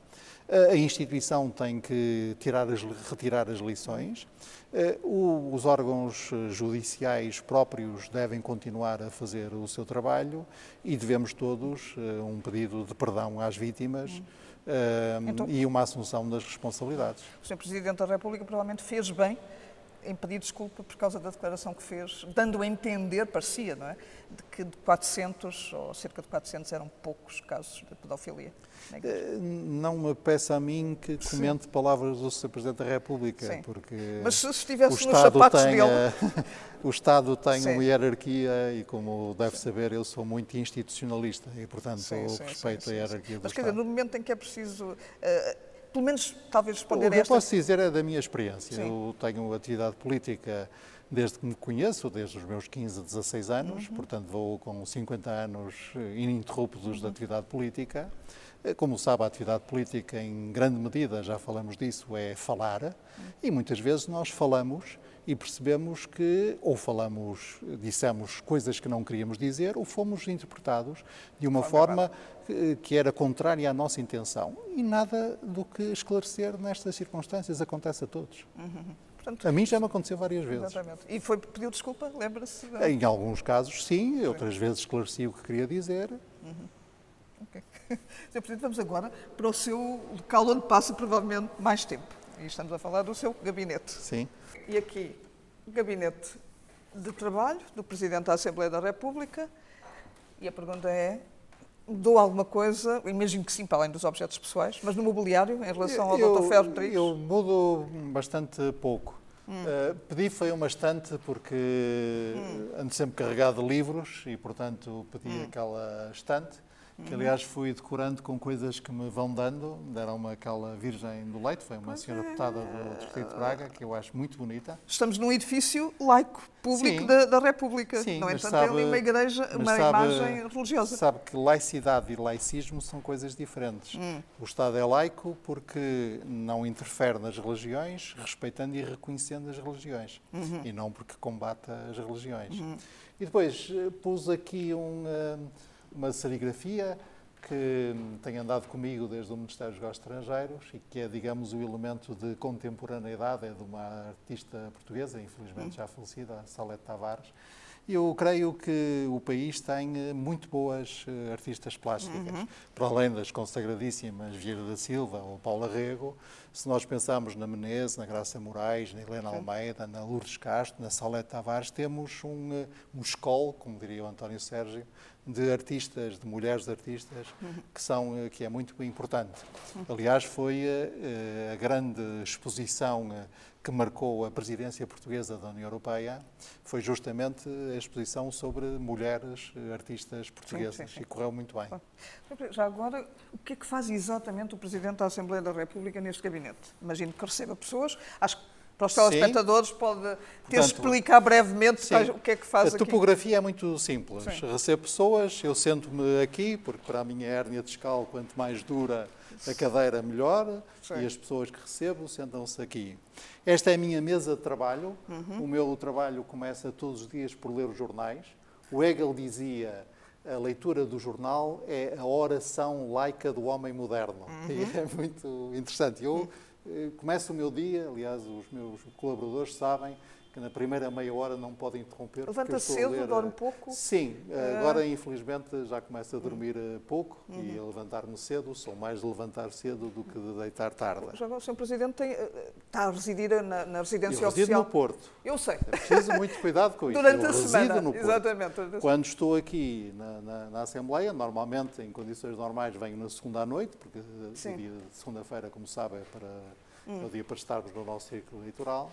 A instituição tem que tirar as, retirar as lições. Eh, os órgãos judiciais próprios devem continuar a fazer o seu trabalho e devemos todos eh, um pedido de perdão às vítimas. Hum. Então, e uma assunção das responsabilidades. O Sr. Presidente da República provavelmente fez bem em pedir desculpa por causa da declaração que fez, dando a entender, parecia, não é, de que de 400 ou cerca de 400 eram poucos casos de pedofilia. Eh, não me peça a mim que comente Sim. palavras do Sr. Presidente da República, Sim. porque Mas se estivesse nos sapatos tem, dele... o Estado tem sim. uma hierarquia e, como deve saber, eu sou muito institucionalista e, portanto, respeito a hierarquia do Mas, Estado. Mas, quer dizer, no momento em que é preciso... Uh, pelo menos, talvez responder o que a esta... eu posso dizer é da minha experiência. Sim. Eu tenho atividade política desde que me conheço, desde os meus 15 a 16 anos, uhum. portanto vou com 50 anos ininterruptos uhum. de atividade política. Eh, como sabe, a atividade política, em grande medida, já falamos disso, é falar, e muitas vezes nós falamos e percebemos que ou falamos, dissemos coisas que não queríamos dizer, ou fomos interpretados de uma forma que, que era contrária à nossa intenção. E nada do que esclarecer nestas circunstâncias acontece a todos. Uhum. Portanto, a mim já me aconteceu várias vezes. Exatamente. E foi pediu desculpa, lembra-se? Em alguns casos, sim, outras vezes esclareci o que queria dizer. Uhum. Okay. Sr. Presidente, vamos agora para o seu local onde passa provavelmente mais tempo. E estamos a falar do seu gabinete. Sim. E aqui, gabinete de trabalho do Presidente da Assembleia da República. E a pergunta é: mudou alguma coisa, imagino que sim, para além dos objetos pessoais, mas no mobiliário, em relação ao Dr. Ferro Rodrigues? Eu mudo bastante pouco. Hum. Uh, pedi foi uma estante porque hum. ando sempre carregado de livros e, portanto, pedi hum. aquela estante que aliás fui decorando com coisas que me vão dando. Deram-me aquela Virgem do Leite, foi uma senhora deputada do Distrito de Braga, que eu acho muito bonita. Estamos num edifício laico, público da, da, República. Sim, não entanto, sabe, é uma igreja, uma sabe, imagem religiosa. Sabe que laicidade e laicismo são coisas diferentes. Hum. O Estado é laico porque não interfere nas religiões, respeitando e reconhecendo as religiões. Uhum. E não porque combate as religiões. Uhum. E depois eh, pus aqui um... Uh, uma serigrafia que tem andado comigo desde o Ministério dos Negócios Estrangeiros e que é, digamos, o elemento de contemporaneidade, é de uma artista portuguesa, infelizmente já falecida, Salete Tavares. Eu creio que o país tem eh, muito boas eh, artistas plásticas, uhum. para além das consagradíssimas Vieira da Silva ou Paula Rego. Se nós pensarmos na Menezes, na Graça Moraes, na Helena Almeida, na Lourdes Castro, na Salete Tavares, temos um, eh, um escol, como diria o António Sérgio, de artistas, de mulheres artistas, que, são, eh, que é muito importante. Aliás, foi a, eh, a grande exposição eh, que marcou a presidência portuguesa da União Europeia, foi justamente a exposição sobre mulheres artistas portuguesas sim, sim, sim. e correu muito bem. Já agora, o que é que faz exatamente o Presidente da Assembleia da República neste gabinete? Imagino que receba pessoas, acho que para os telespectadores pode ter Portanto, explicar brevemente sim, o que é que faz A topografia aqui. é muito simples. Sim. Recebo pessoas, eu sento-me aqui, porque para a minha hérnia discal, quanto mais dura a cadeira, melhor, sim. e as pessoas que recebo sentam-se aqui. Esta é a minha mesa de trabalho. Uhum. O meu trabalho começa todos os dias por ler os jornais. O Hegel dizia a leitura do jornal é a oração laica do homem moderno. Uhum. E é muito interessante. Eu eh, começo o meu dia, aliás, os meus colaboradores sabem que na primeira meia hora não podem interromper. Levanta cedo, ler... dorme pouco? Sim, ah. agora infelizmente já começo a dormir uhum. pouco uhum. e a levantar-me cedo. Sou mais de levantar cedo do que de deitar tarde. Já o Sr. Presidente tem, eh, está a residir na, na residência Eu oficial? no Porto. Eu sei. É preciso muito cuidado com isso. Durante Eu a semana, no Porto. exatamente. Quando estou aqui na, na, na, Assembleia, normalmente, em condições normais, venho na segunda à noite, porque Sim. o dia de segunda-feira, como sabe, é para hum. é o dia para estarmos no nosso círculo eleitoral.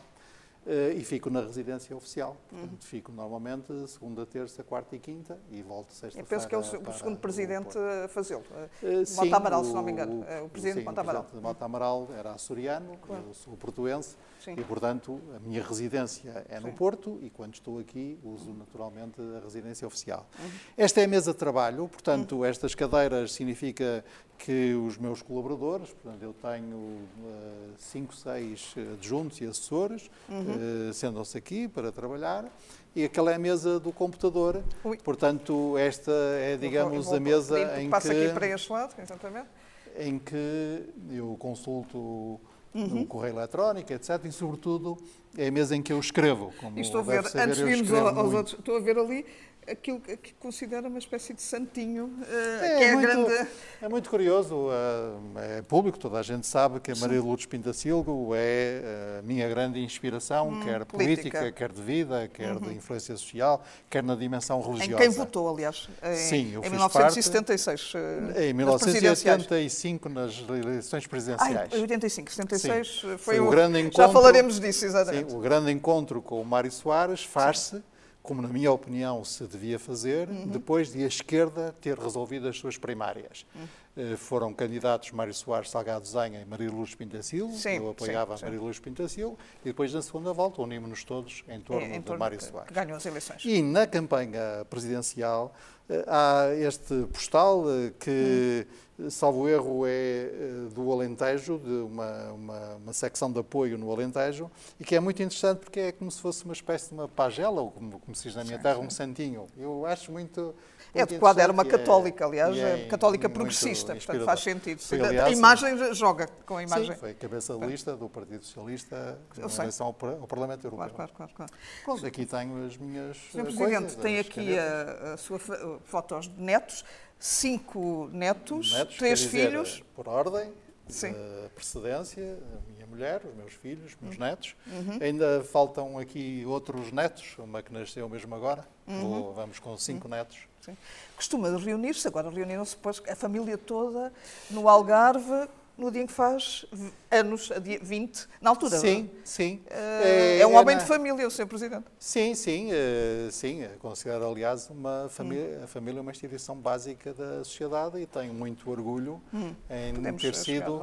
Uh, e fico na residência oficial. Portanto, uhum. fico normalmente segunda, terça, quarta e quinta e volto sexta-feira. penso que é o, o segundo presidente a fazê-lo. Uh, Mota Amaral, se não me engano. O, o presidente sim, Mota Amaral. O presidente Mota Amaral era açoriano, claro. eu sou portuense sim. e, portanto, a minha residência é no. Porto e quando estou aqui uso naturalmente a residência oficial. Uhum. Esta é a mesa de trabalho, portanto, uhum. estas cadeiras significa que os meus colaboradores, portanto, eu tenho uh, cinco, seis adjuntos e assessores, uhum. Uh, sentam-se aqui para trabalhar, e aquela é a mesa do computador. Ui. Portanto, esta é, digamos, vou, a mesa em que... Passa aqui para este lado, exatamente. Em que eu consulto uhum. o correio eletrónico, etc. E, sobretudo, é a mesa em que eu escrevo. Como estou a ver, antes de irmos aos outros, estou a ver ali aquilo que considera uma espécie de santinho, uh, é, que é, muito, grande... É muito curioso, uh, é público, toda a gente sabe que a Maria Lourdes Pintacilgo é eh, a minha grande inspiração, hum, quer política. política. quer de vida, quer uhum. de influência social, quer na dimensão religiosa. Em quem votou, aliás, em, Sim, eu em 1976. Parte, em 1985, nas eleições presidenciais. Ah, 85, 76 Sim. foi, foi o, grande encontro. Já falaremos disso, exatamente. Sim, o grande encontro com o Mário Soares faz-se como na minha opinião se devia fazer, uhum. depois de a esquerda ter resolvido as suas primárias. Uhum. Foram candidatos Mário Soares Salgado Zenha e Maria Luz Pintacil, eu apoiava sim, sim. Maria Luz Pintacil, e depois na segunda volta unimos-nos todos em torno, em, em torno de Mário Soares. Ganhou as eleições. E na campanha presidencial há este postal que, salvo erro, é do Alentejo, de uma, uma, uma, secção de apoio no Alentejo, e que é muito interessante porque é como se fosse uma espécie de uma pagela, ou como, como se diz na minha sim, terra, sim. um santinho. Eu acho muito é adequada, era uma é- católica, aliás, é católica progressista, portanto faz sentido. Foi, aliás, a imagem joga com a imagem. Sim, foi cabeça de lista do Partido Socialista na eleição ao Parlamento Europeu. Claro, claro, claro. Pronto, aqui tenho as minhas. Sr. Presidente, tem aqui a, a sua fotos de netos, cinco netos, netos três filhos. Dizer, por ordem, Sim. precedência, a minha mulher, os meus filhos, os meus uhum. netos. Uhum. Ainda faltam aqui outros netos, uma que nasceu mesmo agora. Uhum. vamos com cinco uhum. netos. Sim. Costuma reunir-se, agora reuniram-se a família toda no Algarve, no dia em que faz anos, a dia 20, na altura. Sim, sim. É, é um homem é, de família, o Sr. Presidente. Sim, sim, uh, sim. Considero, aliás, uma família, hum. a família uma instituição básica da sociedade e tenho muito orgulho hum. em Podemos ter sido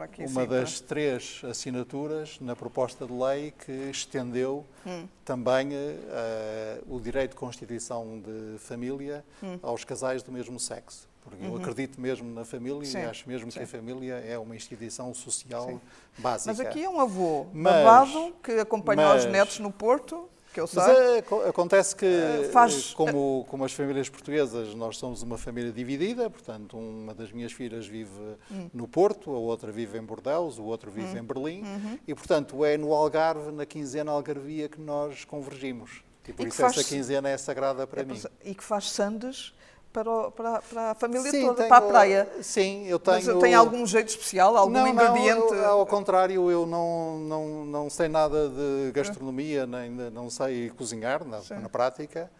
aqui, uma sim, das para... três assinaturas na proposta de lei que estendeu hum. também uh, o direito de constituição de família hum. aos casais do mesmo sexo. Porque uhum. eu acredito mesmo na família sim, e acho mesmo sim. que a família é uma instituição social sim. básica. Mas aqui é um avô babado que acompanhou mas, os netos no Porto, que eu sei. Mas é, acontece que, uh, faz... como, como as famílias portuguesas, nós somos uma família dividida, portanto, uma das minhas filhas vive hum. no Porto, a outra vive em Bordeaux, o outro vive hum. em Berlim, uhum. e, portanto, é no Algarve, na quinzena Algarvia, que nós convergimos. E por e isso faz... essa quinzena é sagrada para é, mim. E que faz sandes para, o, para, para, a família sim, toda, tenho, para a praia. Sim, eu tenho. Mas tem algum jeito especial, algum não, ingrediente? Não, ao contrário, eu não, não, não sei nada de gastronomia, nem não sei cozinhar na, na prática.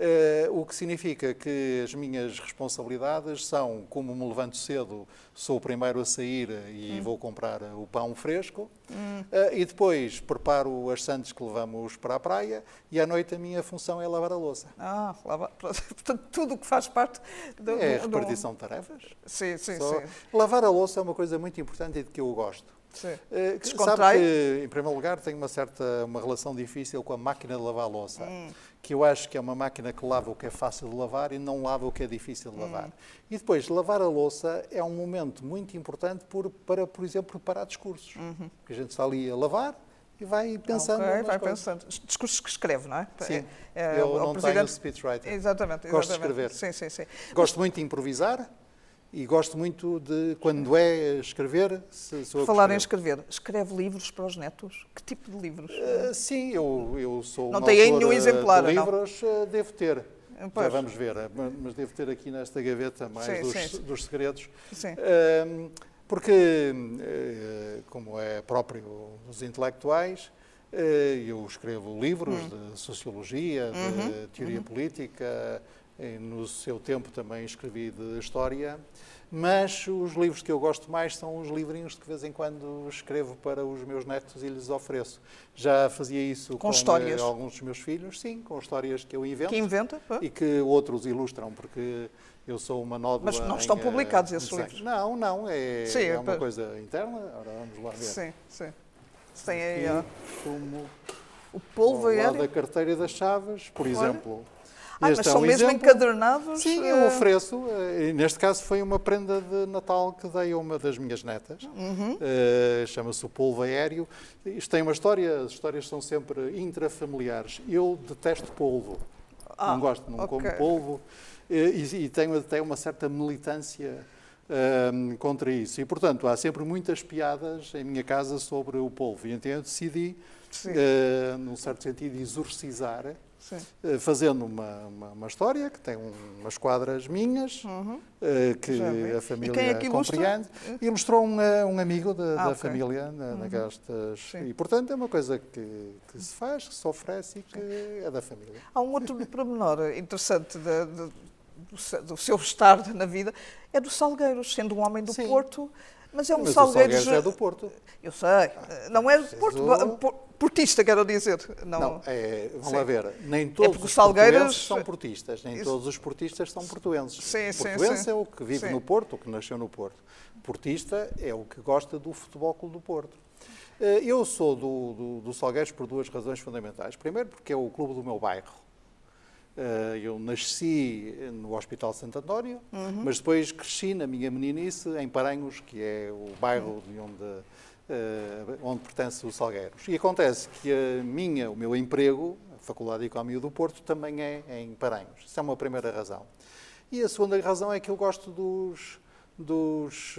Uh, o que significa que as minhas responsabilidades são, como me levanto cedo, sou o primeiro a sair e hum. vou comprar o pão fresco, hum. uh, e depois preparo as sandes que levamos para a praia, e à noite a minha função é lavar a louça. Ah, lava... portanto, tudo o que faz parte do, É a repartição do... de tarefas. Sim, sim, Só... sim. Lavar a louça é uma coisa muito importante e de que eu gosto. Sim. Uh, sabe que, em primeiro lugar, tenho uma certa uma relação difícil com a máquina de lavar a louça. Hum que eu acho que é uma máquina que lava o que é fácil de lavar e não lava o que é difícil de lavar. Hum. E depois, lavar a louça é um momento muito importante por, para, por exemplo, preparar discursos. Uhum. Porque a gente está ali a lavar e vai pensando. Okay, vai coisas. pensando. Discursos que escreve, não é? Sim. É, é, eu não presidente... tenho speechwriter. Exatamente, exatamente. Gosto de escrever. Sim, sim, sim. Gosto muito de improvisar. E gosto muito de, quando é escrever, se Falar em escrever, escreve livros para os netos? Que tipo de livros? Uh, sim, eu, eu sou Não tem nenhum exemplar, de livros, não? Eh, devo ter. Pois. Já vamos ver, mas devo ter aqui nesta gaveta mais sim, dos, sim. dos, segredos. Sim. Uh, porque, uh, como é próprio dos intelectuais, eu escrevo livros hum. de sociologia, uhum. de teoria uhum. política, no seu tempo também escrevi de história, mas os livros que eu gosto mais são os livrinhos que de vez em quando escrevo para os meus netos e lhes ofereço. Já fazia isso com, com histórias. alguns dos meus filhos, sim, com histórias que eu invento. Que inventa? E que outros ilustram, porque eu sou uma nódula. Mas não estão em, publicados esses livros? Não, não, é, sim, é uma coisa interna. Ora, vamos lá ver. Sim, sim. Tem aí. Como o polvo aéreo. da carteira das chaves, por Olha. exemplo. Ah, mas são é um mesmo exemplo. encadernados? Sim, eu eh, ofereço. Eh, neste caso foi uma prenda de Natal que dei a uma das minhas netas. Uhum. Uh, Chama-se o polvo aéreo. Isto tem uma história, as histórias são sempre intrafamiliares. Eu detesto polvo. Ah, não gosto, não okay. como polvo. E, e, tenho até uma certa militância uh, contra isso. E, portanto, há sempre muitas piadas em minha casa sobre o polvo. E então eu decidi, uh, num certo sentido, exorcizar Sim. Eh, fazendo uma, uma, uma, história que tem umas quadras minhas, uhum. uh, que a família é que compreende, e ilustrou um, um amigo de, ah, da okay. família na, uhum. Gastas. E, portanto, é uma coisa que, que, se faz, que se oferece e que Sim. é da família. Há um outro pormenor interessante de, de, do seu estar na vida, é do Salgueiros, sendo um homem do. Porto, mas é um mas Salgueiros... O Salgueiros é do Porto. Eu sei, não é do Porto portista, quero dizer. Não, não é, vamos sim. lá ver, nem é todos é os Salgueiros são portistas, nem Isso. todos os portistas são portuenses. Sim, portuense sim, é o que vive sim. no Porto, o que nasceu no Porto. Portista é o que gosta do Futebol Clube do Porto. Eh, eu sou do, do, do Salgueiros por duas razões fundamentais. Primeiro, porque é o clube do meu bairro. Eu nasci no Hospital Santo António, uhum. mas depois cresci na minha meninice em Paranhos, que é o bairro de onde uh, onde pertence o Salgueiros. E acontece que a minha, o meu emprego, a Faculdade de Economia do Porto, também é em Paranhos. Isso é uma primeira razão. E a segunda razão é que eu gosto dos, dos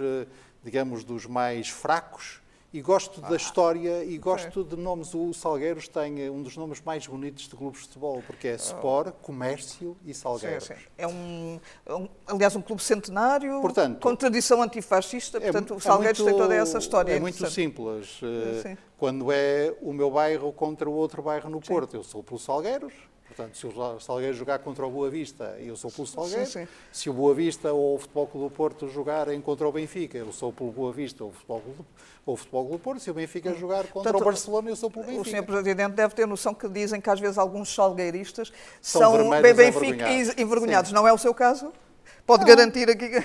digamos, dos mais fracos e gosto ah, da história e gosto de nomes. O Salgueiros tem um dos nomes mais bonitos de clubes de futebol, porque é Sport, Comércio e Salgueiros. Sim, sim. É um, é um, aliás, um clube centenário portanto, com tradição antifascista, é portanto, é, o Salgueiros é muito, tem toda essa história. É muito simples. Eh, quando é o meu bairro contra o outro bairro no Porto, eu sou pelo Salgueiros, Portanto, se o Salgueiro jogar contra o Boa Vista, eu sou pelo Salgueiro. Sim, sim. Se o Boa Vista ou o Futebol Clube do Porto jogarem contra o Benfica, eu sou pelo Boa Vista ou o Futebol Clube, ou o Futebol Clube do Porto. Se o Benfica jogar contra Portanto, o Barcelona, eu sou pelo Benfica. O Sr. Presidente deve ter noção que dizem que às vezes alguns salgueiristas são, são Benfica envergonhados. Não é o seu caso? Pode não. garantir aqui que...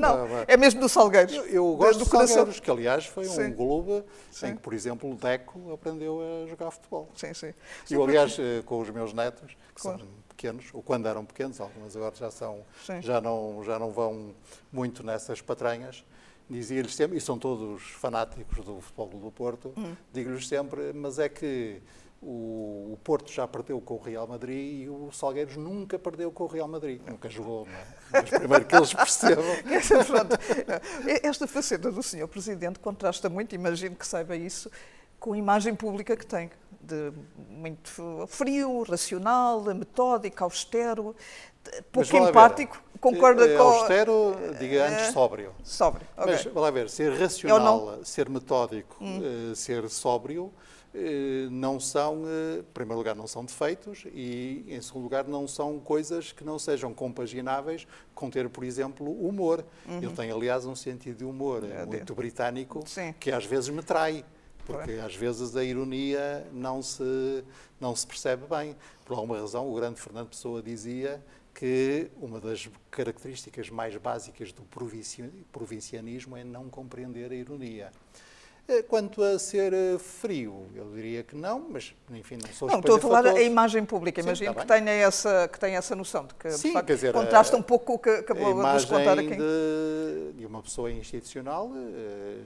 Não, não, é mesmo do Salgueiros. Eu, eu gosto do Salgueiros, que aliás foi sim. um clube sim. em que, por exemplo, o Deco aprendeu a jogar futebol. Sim, sim. E eu, aliás, eh, com os meus netos, que claro. são pequenos, ou quando eram pequenos, algumas agora já, são, já, não, já não vão muito nessas patranhas, dizia-lhes sempre, e são todos fanáticos do futebol do Porto, hum. digo-lhes sempre, mas é que o, o, Porto já perdeu com o Real Madrid e o Salgueiros nunca perdeu com o Real Madrid. Nunca jogou, não é? Mas primeiro que eles percebam. Esta faceta do Sr. Presidente contrasta muito, imagino que saiba isso, com a imagem pública que tem. De muito frio, racional, metódico, austero, pouco empático. Concorda é, com. Austero, diga antes, sóbrio. Sóbrio. Okay. Mas, vá lá ver, ser racional, ser metódico, hum. ser sóbrio eh, não são, eh, em primeiro lugar, não são defeitos e, em segundo lugar, não são coisas que não sejam compagináveis com ter, por exemplo, humor. Uhum. Ele tem, aliás, um sentido de humor é muito britânico Sim. que às vezes me trai, porque às vezes a ironia não se, não se percebe bem. Por alguma razão, o grande Fernando Pessoa dizia que uma das características mais básicas do provincianismo é não compreender a ironia. Eh, quanto a ser eh, frio, eu diria que não, mas enfim, não sou Não, estou a falar da imagem pública, Sim, imagino que tenha, essa, que tenha essa noção de que Sim, facto, dizer, contrasta um pouco o que acabou de contar aqui. De, de uma pessoa institucional,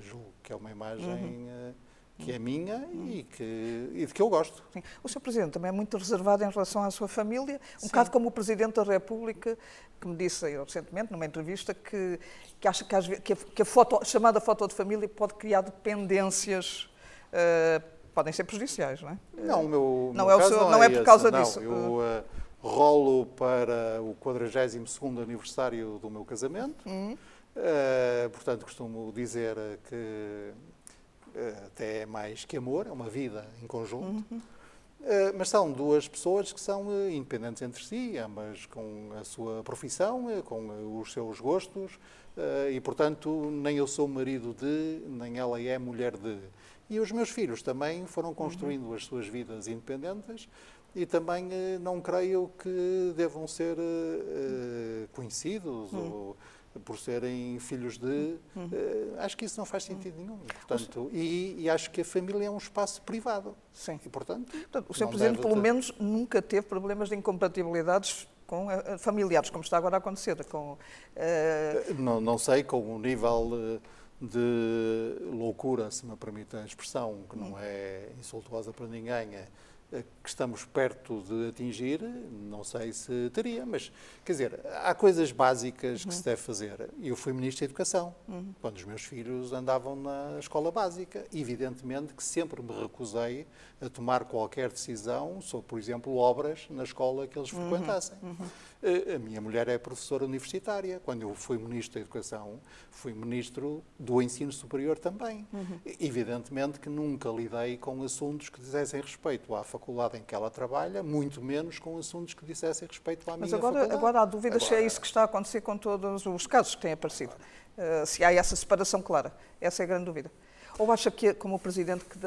julgo que é uma imagem. Uhum. Que é minha e, que, e de que eu gosto. Sim. O Sr. Presidente também é muito reservado em relação à sua família, um Sim. bocado como o Presidente da República, que me disse recentemente, numa entrevista, que, que acha que, vezes, que, a, que a, foto, a chamada foto de família pode criar dependências. Uh, podem ser prejudiciais, não é? Não, o meu, não, meu é, o seu, não, não é, é por causa não, disso. Eu uh, rolo para o 42º aniversário do meu casamento. Uhum. Uh, portanto, costumo dizer que até mais que amor, é uma vida em conjunto. Uhum. Uh, mas são duas pessoas que são uh, independentes entre si, ambas com a sua profissão, com os seus gostos, e, portanto, nem eu sou marido de, nem ela é mulher de. E os meus filhos também foram construindo uhum. as suas vidas independentes e também não creio que devam ser conhecidos uhum. ou por serem filhos de. Uhum. Uh, acho que isso não faz sentido nenhum. Portanto, e, e, acho que a família é um espaço privado. Sim. E, portanto, portanto o Sr. Presidente, pelo ter... menos, nunca teve problemas de incompatibilidades com uh, familiares, como está agora a acontecer. Com, uh... não, não sei, com o nível de loucura, se me permite a expressão, que não é insultuosa para ninguém, é que estamos perto de atingir, não sei se teria, mas quer dizer, há coisas básicas que se deve fazer. Eu fui Ministro da Educação, uhum. quando os meus filhos andavam na escola básica. Evidentemente que sempre me recusei a tomar qualquer decisão sobre, por exemplo, obras na escola que eles frequentassem. Uhum. Uhum. A minha mulher é professora universitária. Quando eu fui Ministro da Educação, fui Ministro do Ensino Superior também. Uhum. Evidentemente que nunca lidei com assuntos que dissessem respeito à faculdade em que ela trabalha, muito menos com assuntos que dissessem respeito à Mas minha agora, faculdade. agora há dúvidas agora... se é isso que está a acontecer com todos os casos que têm aparecido. Uh, se há essa separação clara. Essa é a grande dúvida. Ou acha que, como o Presidente, que,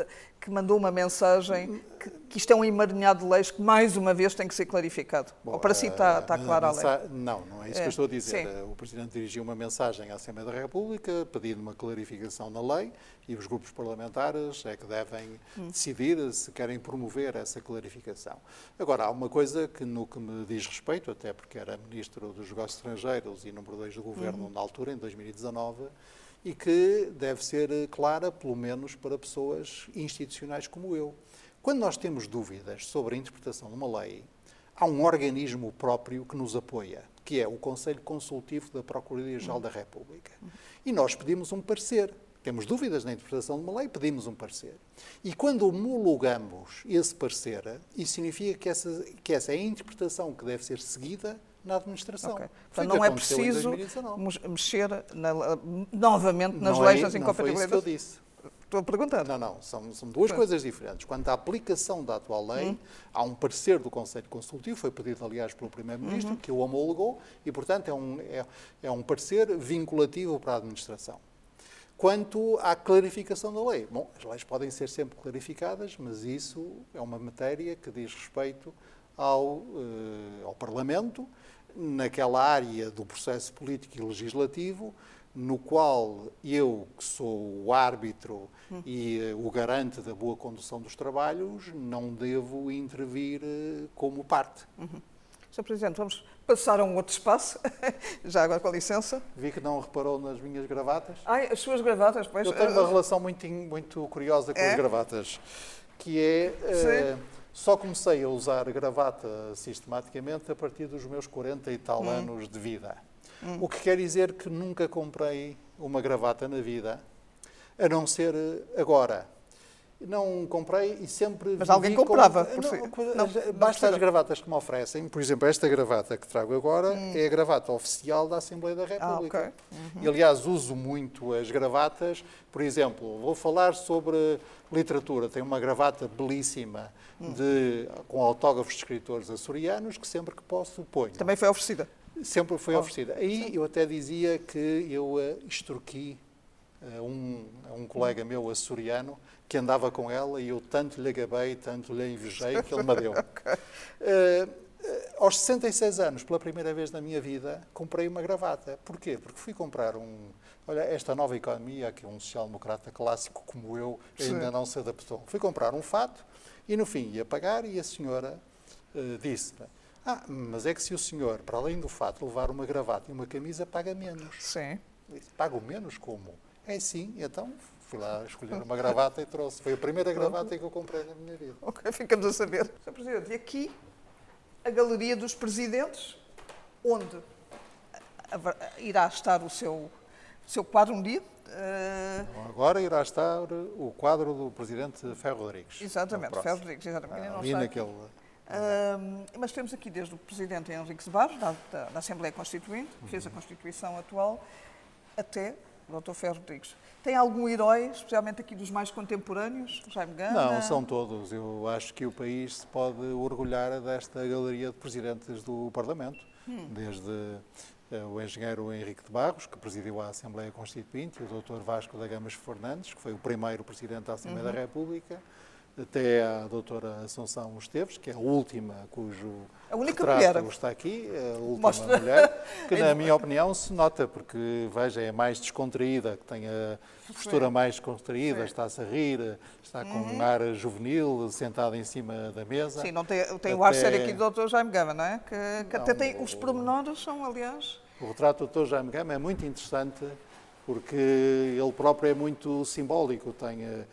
que mandou uma mensagem que, que, isto é um emaranhado de leis que, mais uma vez, tem que ser clarificado? Bom, Ou para si está, está claro a lei? Não, não é isso é. que eu estou a dizer. Sim. O Presidente dirigiu uma mensagem à Assembleia da República pedindo uma clarificação na lei e os grupos parlamentares é que devem hum. decidir se querem promover essa clarificação. Agora, há uma coisa que, no que me diz respeito, até porque era Ministro dos Negócios Estrangeiros e número 2 do Governo hum. na altura, em 2019, e que deve ser clara, pelo menos para pessoas institucionais como eu. Quando nós temos dúvidas sobre a interpretação de uma lei, há um organismo próprio que nos apoia, que é o Conselho Consultivo da Procuradoria-Geral da República. E nós pedimos um parecer. Temos dúvidas na interpretação de uma lei, pedimos um parecer. E quando homologamos esse parecer, isso significa que essa, que essa é a interpretação que deve ser seguida na administração. Okay. Portanto, não é preciso mexer na, novamente nas não leis é, das incompatibilidades. Não foi isso que eu disse. Estou a perguntar. Não, não, são, são duas coisas diferentes. Quanto à aplicação da atual lei, hum. há um parecer do Conselho Consultivo, foi pedido, aliás, pelo Primeiro-Ministro, uhum. que o homologou, e, portanto, é um, é, é um parecer vinculativo para a administração. Quanto à clarificação da lei, bom, as leis podem ser sempre clarificadas, mas isso é uma matéria que diz respeito ao, uh, ao Parlamento, naquela área do processo político e legislativo, no qual eu, que sou o árbitro hum. e uh, o garante da boa condução dos trabalhos, não devo intervir uh, como parte. Uhum. Sr. Presidente, vamos passar a um outro espaço, já agora com licença. Vi que não reparou nas minhas gravatas. Ai, as suas gravatas, pois. Eu tenho uma relação muito, muito curiosa com é? as gravatas, que é... Só comecei a usar gravata sistematicamente a partir dos meus 40 e tal hum. anos de vida. Hum. O que quer dizer que nunca comprei uma gravata na vida, a não ser agora. Não comprei e sempre. Mas alguém comprava. Com... Não, não, basta as gravatas que me oferecem. Por exemplo, esta gravata que trago agora hum. é a gravata oficial da Assembleia da República. Ah, okay. uhum. E, aliás, uso muito as gravatas. Por exemplo, vou falar sobre literatura. Tem uma gravata belíssima hum. de, com autógrafos de escritores açorianos que sempre que posso ponho. Também foi oferecida? Sempre foi oh. oferecida. Aí Sim. eu até dizia que eu uh, extorqui uh, um, um colega meu açoriano que andava com ela e eu tanto lhe agabei, tanto lhe invejei que ele me deu. okay. uh, aos 66 anos, pela primeira vez na minha vida, comprei uma gravata. Porquê? Porque fui comprar um. Olha, esta nova economia, que um social-democrata clássico como eu ainda Sim. não se adaptou. Fui comprar um fato e, no fim, ia pagar e a senhora uh, disse Ah, mas é que se o senhor, para além do fato, levar uma gravata e uma camisa, paga menos. Sim. Disse, Pago menos como? É sim, então fui lá escolher uma gravata e trouxe. Foi a primeira gravata que eu comprei na minha vida. Ok, ficamos a saber. Sr. Presidente, e aqui a Galeria dos Presidentes, onde irá estar o seu, seu quadro um dia. Uh... Agora irá estar o quadro do Presidente Ferro Rodrigues. Exatamente, Ferro Rodrigues, exatamente. Ah, ali naquele... Uh, mas temos aqui desde o Presidente Henrique Barros, da, da, da Assembleia Constituinte, que fez a uhum. Constituição atual, até o Dr. Ferro Rodrigues. Tem algum herói, especialmente aqui dos mais contemporâneos? Jaime Gana? Não, são todos. Eu acho que o país se pode orgulhar desta galeria de presidentes do Parlamento, hum. desde uh, o engenheiro Henrique de Barros, que presidiu a Assembleia Constituinte, o Dr. Vasco da Gamas Fernandes, que foi o primeiro presidente da Assembleia uhum. da República, até à doutora Assunção Esteves, que é a última cujo a única mulher está aqui, a última Mostra. mulher, que na minha opinião se nota, porque veja, é mais descontraída, que tem a postura mais descontraída, está-se a rir, está com uhum. um ar juvenil, sentada em cima da mesa. Sim, não tem, tem até... o ar sério aqui do Dr. Jaime Gama, não é? Que, que não, até tem, os pormenores são, aliás... O retrato do Dr. Jaime Gama é muito interessante, porque ele próprio é muito simbólico, tem a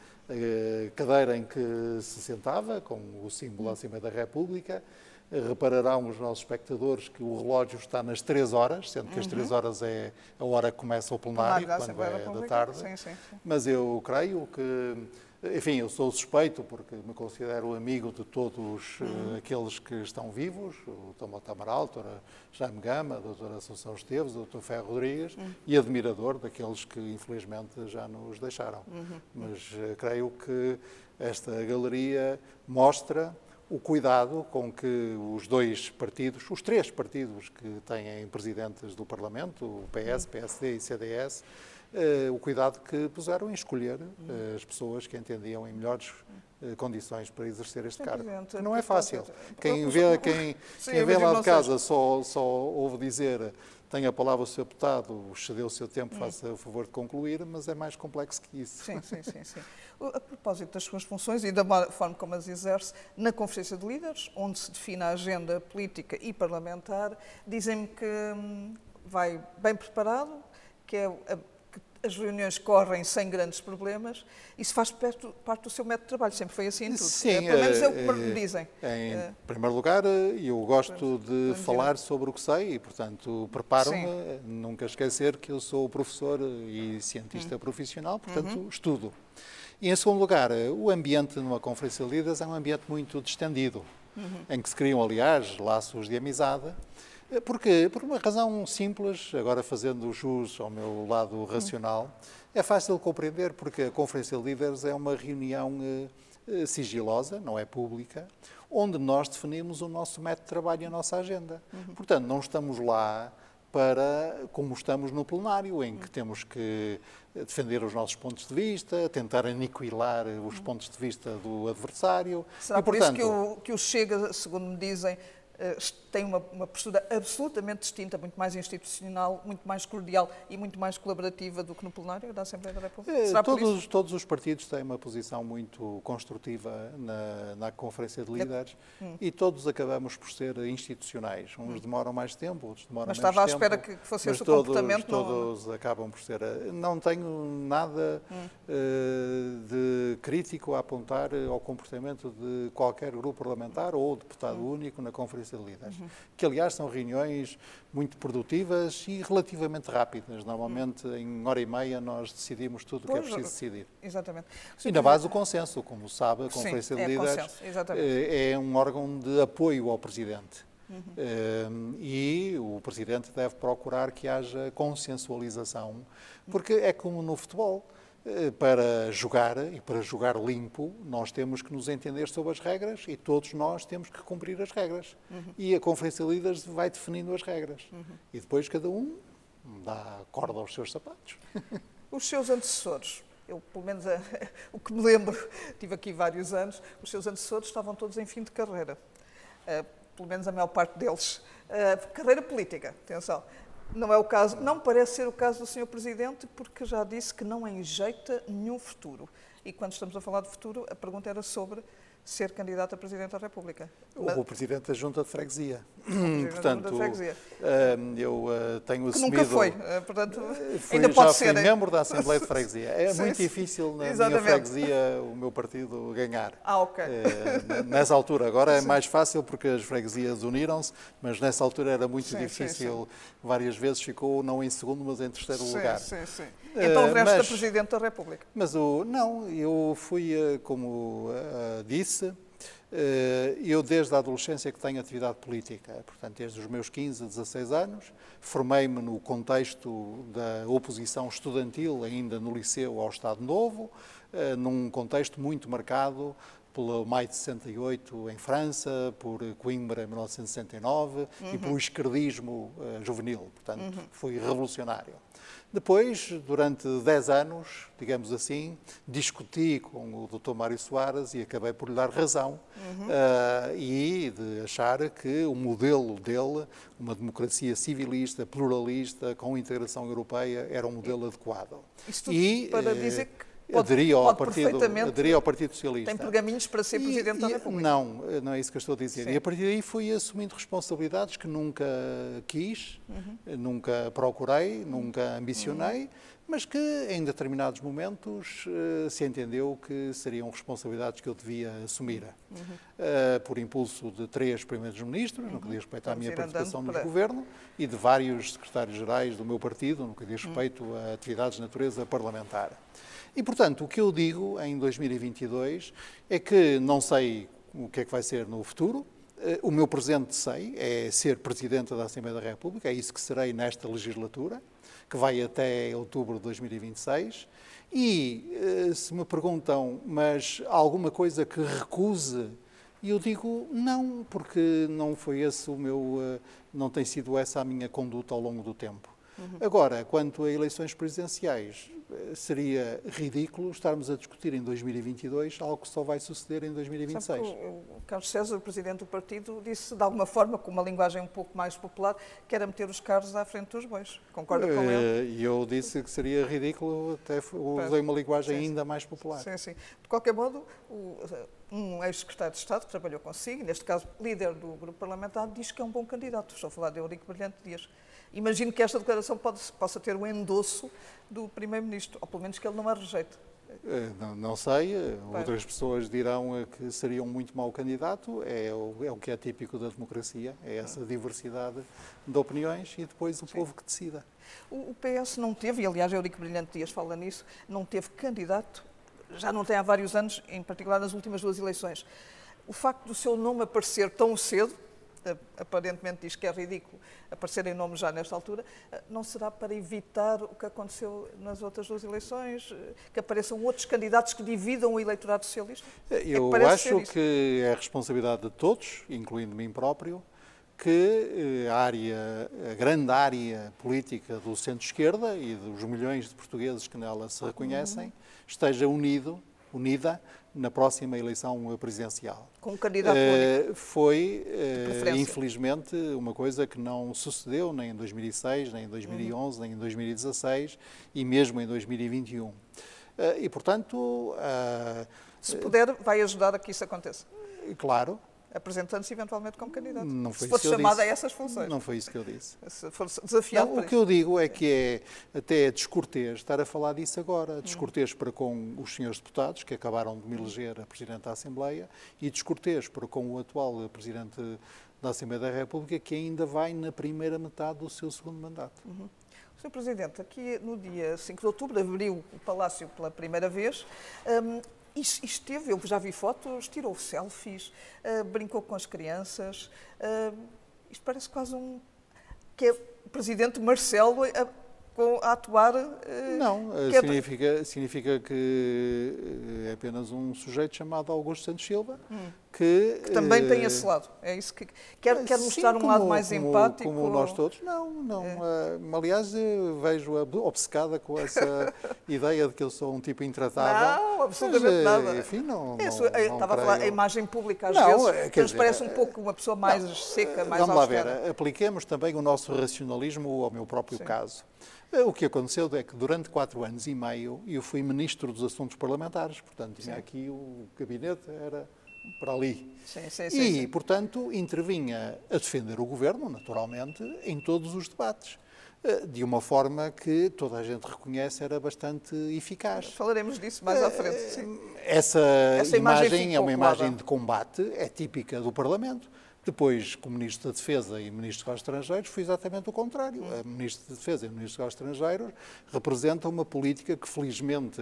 cadeira em que se sentava, com o símbolo acima da República. Repararão os nossos espectadores que o relógio está nas 3 horas, sendo que uhum. as 3 horas é a hora que começa o plenário, quando é da tarde. Sim, sim, sim. Mas eu creio que enfim, eu sou suspeito porque me considero amigo de todos uhum. uh, aqueles que estão vivos, o Tomota Amaral, a doutora Jaime Gama, a doutora Assunção Esteves, o doutor Ferro Rodrigues, uhum. e admirador daqueles que infelizmente já nos deixaram. Uhum. Mas uh, creio que esta galeria mostra o cuidado com que os dois partidos, os três partidos que têm presidentes do Parlamento, o PS, PSD e CDS, o cuidado que puseram em escolher as pessoas que entendiam em melhores condições para exercer este cargo. Não é fácil. Quem vê, quem, quem vê lá de casa só, só ouve dizer tem a palavra o Sr. Deputado, cedeu o seu tempo, faça o favor de concluir, mas é mais complexo que isso. Sim, sim, sim. sim. A propósito das suas funções e da forma como as exerce, na Conferência de Líderes, onde se define a agenda política e parlamentar, dizem-me que hum, vai bem preparado, que é as reuniões correm sem grandes problemas, isso faz parte, parte do seu método de trabalho, sempre foi assim em tudo. Sim, é, pelo menos é o que me dizem. Em é. primeiro lugar, eu gosto de falar sobre o que sei e, portanto, preparo-me, nunca esquecer que eu sou professor e cientista hum. profissional, portanto, uhum. estudo. E, em segundo lugar, o ambiente numa conferência de líderes é um ambiente muito distendido, uhum. em que se criam, aliás, laços de amizade, Porquê? Por uma razão simples, agora fazendo jus ao meu lado racional, é fácil compreender porque a Conferência de Líderes é uma reunião eh, eh, sigilosa, não é pública, onde nós definimos o nosso método de trabalho e a nossa agenda. Uhum. Portanto, não estamos lá para, como estamos no plenário, em que temos que defender os nossos pontos de vista, tentar aniquilar os pontos de vista do adversário. Será e, por portanto, isso que o, que o Chega, segundo me dizem, eh, tem uma, uma, postura absolutamente distinta, muito mais institucional, muito mais cordial e muito mais colaborativa do que no plenário da Assembleia da República? É, Será todos, todos os partidos têm uma posição muito construtiva na, na Conferência de Líderes hum. e todos acabamos por ser institucionais. Uns hum. demoram mais tempo, outros demoram mas menos tempo. Mas estava à espera que fosse esse o comportamento? Todos não... acabam por ser. Não tenho nada hum. uh, de crítico a apontar ao comportamento de qualquer grupo parlamentar ou deputado hum. único na Conferência de líderes, uhum. que aliás são reuniões muito produtivas e relativamente rápidas. Normalmente uhum. em hora e meia nós decidimos tudo o que é preciso decidir. Exatamente. E na base do consenso, como sabe, a Conferência Sim, de é Líderes é, é um órgão de apoio ao Presidente. Uhum. Ehm, e o Presidente deve procurar que haja consensualização, porque é como no futebol. Eh, para jogar e para jogar limpo, nós temos que nos entender sobre as regras e todos nós temos que cumprir as regras. Uhum. E a Conferência de Líderes vai definindo as regras. Uhum. E depois cada um dá corda aos seus sapatos. Os seus antecessores, eu pelo menos o que me lembro, tive aqui vários anos, os seus antecessores estavam todos em fim de carreira. Uh, pelo menos a maior parte deles. Uh, carreira política, atenção. Não é o caso, não parece ser o caso do Sr. Presidente, porque já disse que não enjeita nenhum futuro. E quando estamos a falar de futuro, a pergunta era sobre ser candidato a Presidente da República. O Presidente da Junta de Freguesia. portanto, freguesia. Hum, eu uh, tenho que assumido... nunca foi, uh, portanto, eh, fui, ainda pode ser. Já fui membro da Assembleia de Freguesia. É sim, muito sim. difícil na Exatamente. minha freguesia o meu partido ganhar. Ah, ok. Uh, nessa altura, agora é mais fácil porque as freguesias uniram-se, mas nessa altura era muito sim, difícil. Várias vezes ficou não em segundo, mas em terceiro lugar. Sim, sim. Então o resto mas, Presidente da República? Mas o, não, eu fui, como disse, eh, eu, desde a adolescência, que tenho atividade política, portanto, desde os meus 15 a 16 anos, formei-me no contexto da oposição estudantil, ainda no liceu ao Estado Novo, eh, num contexto muito marcado pelo Maio de 68 em França, por Coimbra em 1969 uhum. e pelo esquerdismo uh, juvenil. Portanto, uhum. fui revolucionário. Depois, durante 10 anos, digamos assim, discuti com o Dr. Mário Soares e acabei por lhe dar razão uhum. uh, e de achar que o modelo dele, uma democracia civilista, pluralista, com integração europeia, era um modelo adequado. Isto e, para uh, dizer que Pode, aderia, ao partido, aderia ao Partido Socialista. Tem pergaminhos para ser Presidente e, da República? Não, não é isso que eu estou a dizer. Sim. E a partir daí fui assumindo responsabilidades que nunca quis, uhum. nunca procurei, nunca ambicionei, uhum. Mas que em determinados momentos uh, se entendeu que seriam responsabilidades que eu devia assumir. Uhum. Uh, por impulso de três primeiros ministros, no que diz respeito à minha participação no para... governo, e de vários secretários-gerais do meu partido, no que diz uhum. respeito a atividades de natureza parlamentar. E, portanto, o que eu digo em 2022 é que não sei o que é que vai ser no futuro. Eh, o meu presente sei é ser Presidente da Assembleia da República, é isso que serei nesta legislatura, que vai até outubro de 2026. E eh, se me perguntam, mas há alguma coisa que recuse? E eu digo não, porque não foi esse o meu, eh, não tem sido essa a minha conduta ao longo do tempo. Uhum. Agora, quanto a eleições presidenciais, eh, seria ridículo estarmos a discutir em 2022 algo que só vai suceder em 2026. o Carlos César, o presidente do partido, disse de alguma forma, com uma linguagem um pouco mais popular, que era meter os carros à frente dos bois. Concorda com ele? E eu disse que seria ridículo, até usei uma linguagem sim, ainda mais popular. Sim, sim. De qualquer modo, um ex-secretário de Estado que trabalhou consigo, neste caso líder do grupo parlamentar, diz que é um bom candidato. Estou a falar de Eurico Brilhante Dias. Imagino que esta declaração pode, possa ter o endosso do Primeiro-Ministro, ou pelo menos que ele não a rejeite. Eh, não, não, sei, eh, outras pessoas dirão eh, que seria um muito mau candidato, é o, é o que é típico da democracia, é essa diversidade de opiniões e depois o Sim. povo que decida. O, o PS não teve, e aliás Eurico Brilhante Dias fala nisso, não teve candidato, já não tem há vários anos, em particular nas últimas duas eleições. O facto do seu nome aparecer tão cedo, aparentemente diz que é ridículo aparecerem nomes já nesta altura, não será para evitar o que aconteceu nas outras duas eleições, que apareçam outros candidatos que dividam o eleitorado socialista? Eu é que acho que é responsabilidade de todos, incluindo mim próprio, que eh, a área, a grande área política do centro-esquerda e dos milhões de portugueses que nela se reconhecem uhum. esteja unido, unida na próxima eleição presidencial. Com um candidato uh? Foi, uh, infelizmente, uma coisa que não sucedeu nem em 2006, nem em 2011, uhum. nem em 2016 e mesmo em 2021. Uh, eh, e, portanto... Se puder, vai ajudar a que isso aconteça? Claro, apresentando-se eventualmente como candidato. Não foi se fosse chamado disse. a essas funções. Não foi isso que eu disse. Se for desafiado. Não, o que eu digo é que é até descortês estar a falar disso agora. Descortês para com os senhores deputados, que acabaram de me eleger a Presidente da Assembleia, e descortês para com o atual Presidente da Assembleia da República, que ainda vai na primeira metade do seu segundo mandato. Uhum. Sr. Presidente, aqui no dia 5 de outubro abriu o Palácio pela primeira vez. Um, esteve, eu já vi fotos, tirou selfies, uh, brincou com as crianças. Uh, isto parece quase um. que é o presidente Marcelo a, a atuar. Uh, Não, que significa, é... significa que é apenas um sujeito chamado Augusto Santos Silva. Hum que, que também tem esse lado. É isso que quer, quer mostrar um lado mais como, empático. Como nós todos. Não, não. É. Aliás, vejo-a obcecada com essa ideia de que eu sou um tipo intratável. Não, absolutamente mas, eh, nada. Enfim, não. É, não, não estava a falar a imagem pública às não, vezes. Que nos parece um pouco uma pessoa mais não, seca, mais Vamos austera. lá ver. Apliquemos também o nosso racionalismo ao meu próprio Sim. caso. O que aconteceu é que durante quatro anos e meio eu fui ministro dos Assuntos Parlamentares, portanto tinha aqui o gabinete, era para ali. Sim, sim, e, sim, portanto, intervinha a defender o governo, naturalmente, em todos os debates. Eh, de uma forma que toda a gente reconhece era bastante eficaz. Falaremos disso mais à frente. Sim. Essa, Essa imagem, imagem é uma imagem de combate, é típica do Parlamento. Depois, como Ministro da Defesa e Ministro dos Estrangeiros, foi exatamente o contrário. A Ministro da Defesa e o Ministro dos Estrangeiros representam uma política que, felizmente,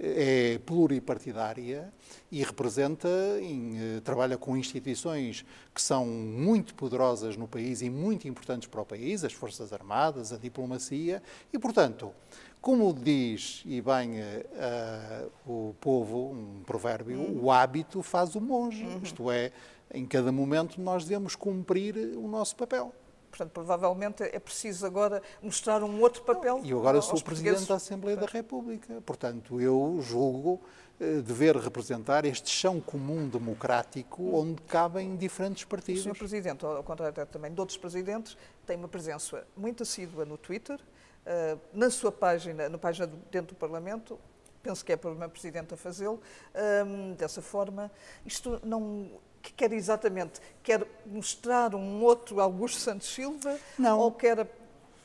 é pluripartidária e representa, em, eh, trabalha com instituições que são muito poderosas no país e muito importantes para o país, as Forças Armadas, a diplomacia, e, portanto, como diz, e bem uh, o povo, um provérbio, uhum. o hábito faz o monge, uhum. isto é, em cada momento nós devemos cumprir o nosso papel. Portanto, provavelmente é preciso agora mostrar um outro papel. E agora sou Presidente da Assembleia da República. Portanto, eu julgo eh, dever representar este chão comum democrático onde cabem diferentes partidos. O Sr. Presidente, ao contrário também de outros presidentes, tem uma presença muito assídua no Twitter, eh, na sua página, na página dentro do Parlamento, penso que é para uma Presidente a fazê-lo, ehm, dessa forma. Isto não que quer exatamente? Quer mostrar um outro Augusto Santos Silva? Não. Ou quer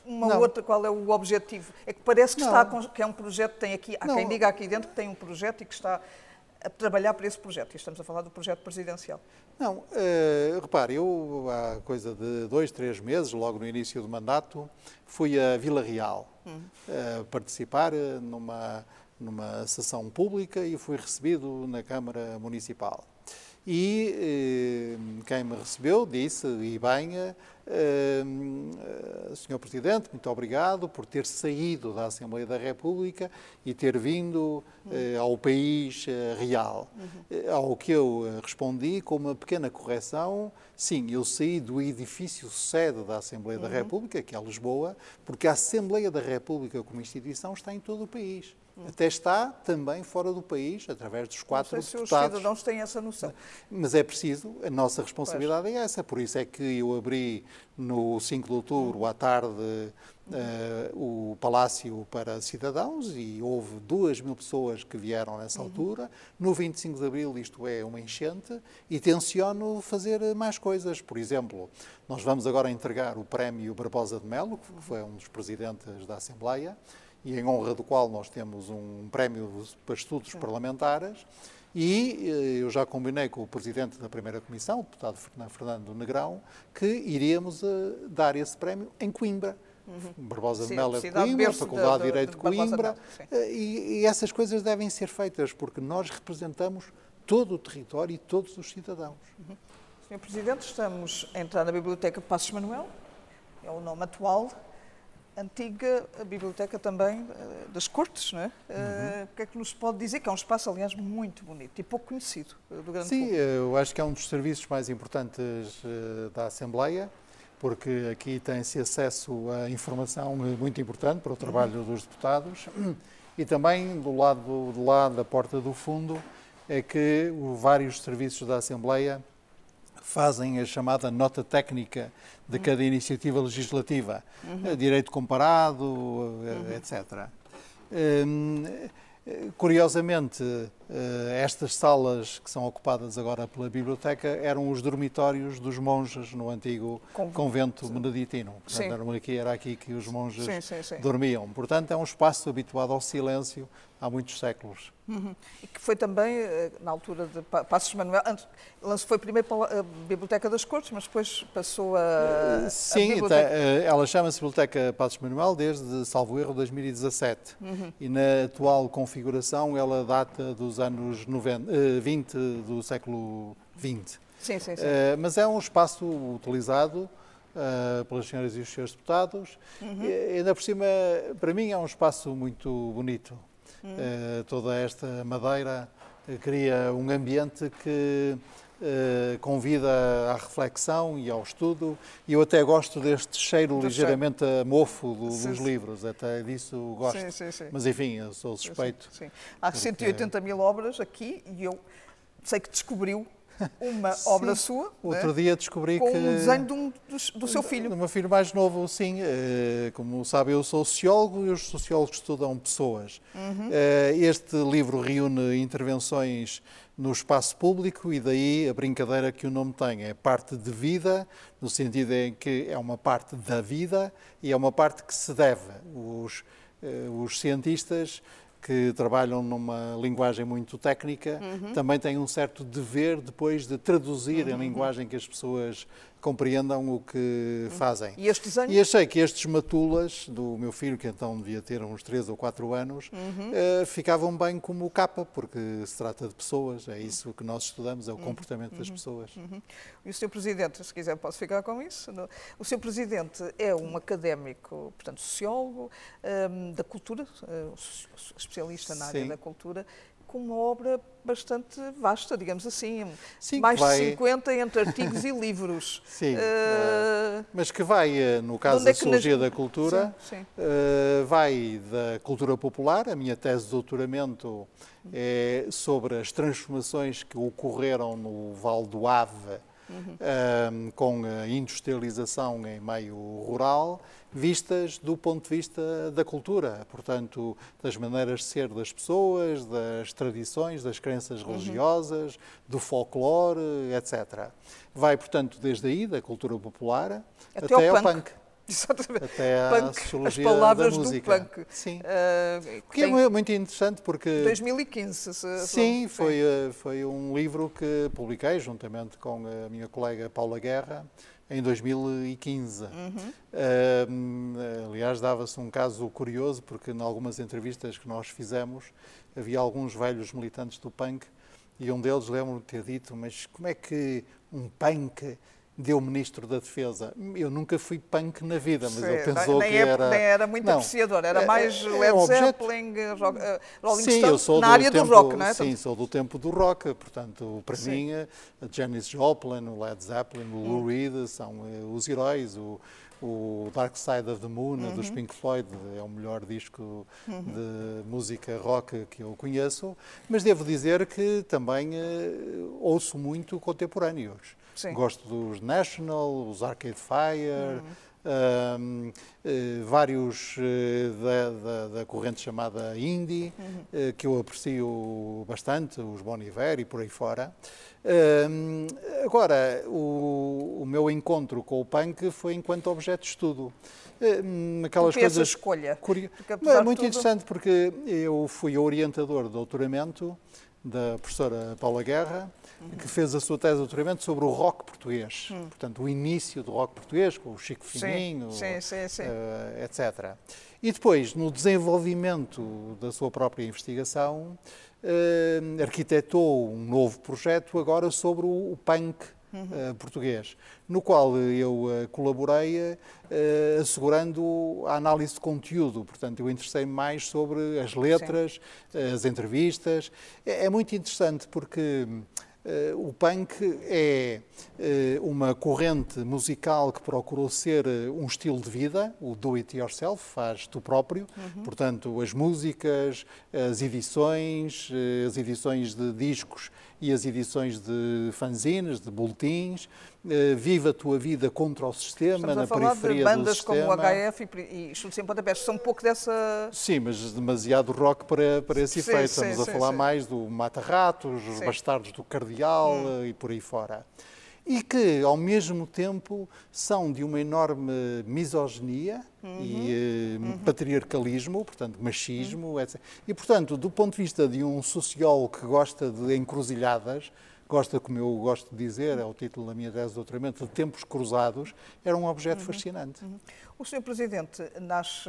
uma não. outra? Qual é o objetivo? É que parece que, está, que é um projeto, tem aqui, há não. quem diga aqui dentro que tem um projeto e que está a trabalhar para esse projeto. E estamos a falar do projeto presidencial. Não, uh, repare, eu há coisa de dois, três meses, logo no início do mandato, fui a Vila Real hum. uh, participar numa, numa sessão pública e fui recebido na Câmara Municipal. E quem me recebeu disse, e bem, Uh, Senhor Presidente, muito obrigado por ter saído da Assembleia da República e ter vindo ao país real. Uhum. Ao que eu respondi com uma pequena correção: sim, eu saí do edifício sede da Assembleia uhum. da República, que é Lisboa, porque a Assembleia da República como instituição está em todo o país. Até está também fora do país, através dos quatro não sei deputados. Se os cidadãos têm essa noção. Mas é preciso, a nossa responsabilidade pois. é essa. Por isso é que eu abri no 5 de outubro, à tarde, uh, o Palácio para cidadãos e houve duas mil pessoas que vieram nessa uhum. altura. No 25 de abril, isto é uma enchente, e tenciono fazer mais coisas. Por exemplo, nós vamos agora entregar o prémio Barbosa de Melo, que foi um dos presidentes da Assembleia e em honra do qual nós temos um prémio para estudos parlamentares. E eh, eu já combinei com o presidente da primeira comissão, o deputado Fernando Negrão, que iríamos eh, dar esse prémio em Coimbra. Uhum. Barbosa de Melo é de Coimbra, Faculdade de, Direito de, Coimbra, eh, e, e, essas coisas devem ser feitas porque nós representamos todo o território e todos os cidadãos. Uhum. Senhor Presidente, estamos a entrar na Biblioteca Passos Manuel, é o nome atual, antiga biblioteca também eh, das Cortes, não é? Eh, uhum. O que é que nos pode dizer? Que é um espaço, aliás, muito bonito e pouco conhecido eh, do grande Sim, público. eu acho que é um dos serviços mais importantes da Assembleia, porque aqui tem-se acesso a informação muito importante para o trabalho uhum. dos deputados e também do lado de lá da porta do fundo é que vários serviços da Assembleia fazem a chamada nota técnica de cada iniciativa legislativa, uhum. direito comparado, uhum. etc. Hum, curiosamente, eh, estas salas que são ocupadas agora pela biblioteca eram os dormitórios dos monges no antigo convento beneditino. Portanto, aqui, era aqui que os monges sim, sim, sim. dormiam. Portanto, é um espaço habituado ao silêncio há muitos séculos. Uhum. E que foi também, eh, na altura de Passos Manuel, antes, foi primeiro para a Biblioteca das Cortes, mas depois passou a. Sim, a biblioteca... Eh, ela chama-se Biblioteca Passos Manuel desde, salvo erro, 2017. Uhum. E na atual configuração ela data dos anos 90, 20 eh, do século XX. Sim, sim, sim. Mas é um espaço utilizado. Uh, pelas senhoras e os senhores deputados. Uhum. E, ainda por cima, para mim, é um espaço muito bonito. Uh, toda esta madeira uh, cria um ambiente que uh, convida à reflexão e ao estudo. E eu até gosto deste cheiro do ligeiramente cheiro. a mofo do, sim, dos sim. livros, até disso gosto. Sim. Mas enfim, eu sou suspeito. Sim, Há porque... 180 mil obras aqui e eu sei que descobriu uma sim. obra sua. Outro né? dia descobri com que. Com um desenho de um, do, do, seu filho. Do meu filho mais novo, sim. Eh, como sabe, eu sou sociólogo e os sociólogos estudam pessoas. Uhum. Eh, este livro reúne intervenções no espaço público e daí a brincadeira que o nome tem. É parte de vida, no sentido em que é uma parte da vida e é uma parte que se deve. Os, eh, os cientistas que trabalham numa linguagem muito técnica, uhum. também têm um certo dever depois de traduzir uhum. em linguagem que as pessoas compreendam o que fazem. E este desenho? E achei que estes matulas do meu filho, que então devia ter uns 3 ou 4 anos, uhum. uh, ficavam bem como capa, porque se trata de pessoas, é isso que nós estudamos, é o uhum. comportamento das uhum. pessoas. Uhum. E o Sr. Presidente, se quiser posso ficar com isso, o Sr. Presidente é um académico, portanto, sociólogo um, ehm, da cultura, uh, especialista na área Sim. da cultura, com uma obra bastante vasta, digamos assim. Sim, Mais vai... de 50 entre artigos e livros. Sim. Uh... Mas que vai, eh, no caso da é Sociologia nas... da Cultura, sim, sim. Uh, vai da cultura popular. A minha tese de doutoramento é sobre as transformações que ocorreram no Val do Ave uhum. com a industrialização em meio rural, vistas do ponto de vista da cultura, portanto, das maneiras de ser das pessoas, das tradições, das crenças uhum. religiosas, do folclore, etc. Vai, portanto, desde aí, da cultura popular, até, até ao punk. punk. Exatamente. Até punk, as palavras do punk. Sim. Uh, que é muito interessante porque... 2015. Se, sim, foi, eh, foi um livro que publiquei juntamente com a minha colega Paula Guerra em 2015. Uhum. Uh, aliás, dava-se um caso curioso porque em algumas entrevistas que nós fizemos havia alguns velhos militantes do punk e um deles lembro-me de ter dito, mas como é que um punk deu Ministro da Defesa. Eu nunca fui punk na vida, mas Sim, ele pensou nem que é, era... Nem era muito não, apreciador, era é, mais é, Led é Zeppelin, rock, uh, Rolling sim, Stone, eu sou na área tempo, do rock, não é? Sim, sou do tempo do rock, portanto, para sim. mim, a Janis Joplin, o Led Zeppelin, o Lou hum. Reed são os heróis, o, o Dark Side of the Moon, uhum. dos Pink Floyd, é o melhor disco uhum. de música rock que eu conheço, mas devo dizer que também uh, ouço muito contemporâneos. Sim. Gosto dos National, os Arcade Fire, uhum. um, uh, vários uh, da, da, da, corrente chamada Indie, uhum. uh, que eu aprecio bastante, os Bon Iver e por aí fora. Um, agora, o, o, meu encontro com o punk foi enquanto objeto de estudo. Aquelas coisas. Escolha. É muito tudo... interessante porque eu fui orientador de doutoramento da professora Paula Guerra. Que fez a sua tese de doutoramento sobre o rock português. Uhum. Portanto, o início do rock português, com o Chico Fininho, sim, sim, sim, uh, etc. E depois, no desenvolvimento da sua própria investigação, uh, arquitetou um novo projeto agora sobre o, o punk uhum. uh, português, no qual eu colaborei assegurando a análise de conteúdo. Portanto, eu interessei mais sobre as letras, as entrevistas. É, é, muito interessante porque o punk é uh, uma corrente musical que procurou ser uh, um estilo de vida, o do it yourself, faz tu próprio. Uhum. Portanto, as músicas, as edições, as edições de discos e as edições de fanzines, de boletins, uh, Viva a tua vida contra o sistema, Estamos na a falar periferia de bandas como o HF e, e Chutes em Pontapés, são um pouco dessa... Sim, mas demasiado rock para, para esse sim, efeito. Estamos sim, a falar sim. mais do Mata-Ratos, os Bastardos do Cardeal hum. e por aí fora e que, ao mesmo tempo, são de uma enorme misoginia uhum. e uh, uhum. patriarcalismo, portanto, machismo, uhum. etc. E, portanto, do ponto de vista de um sociólogo que gosta de encruzilhadas, gosta, como eu gosto de dizer, é o título da minha tese de doutoramento, de tempos cruzados, era um objeto uhum. fascinante. Uhum. O Sr. Presidente nasce,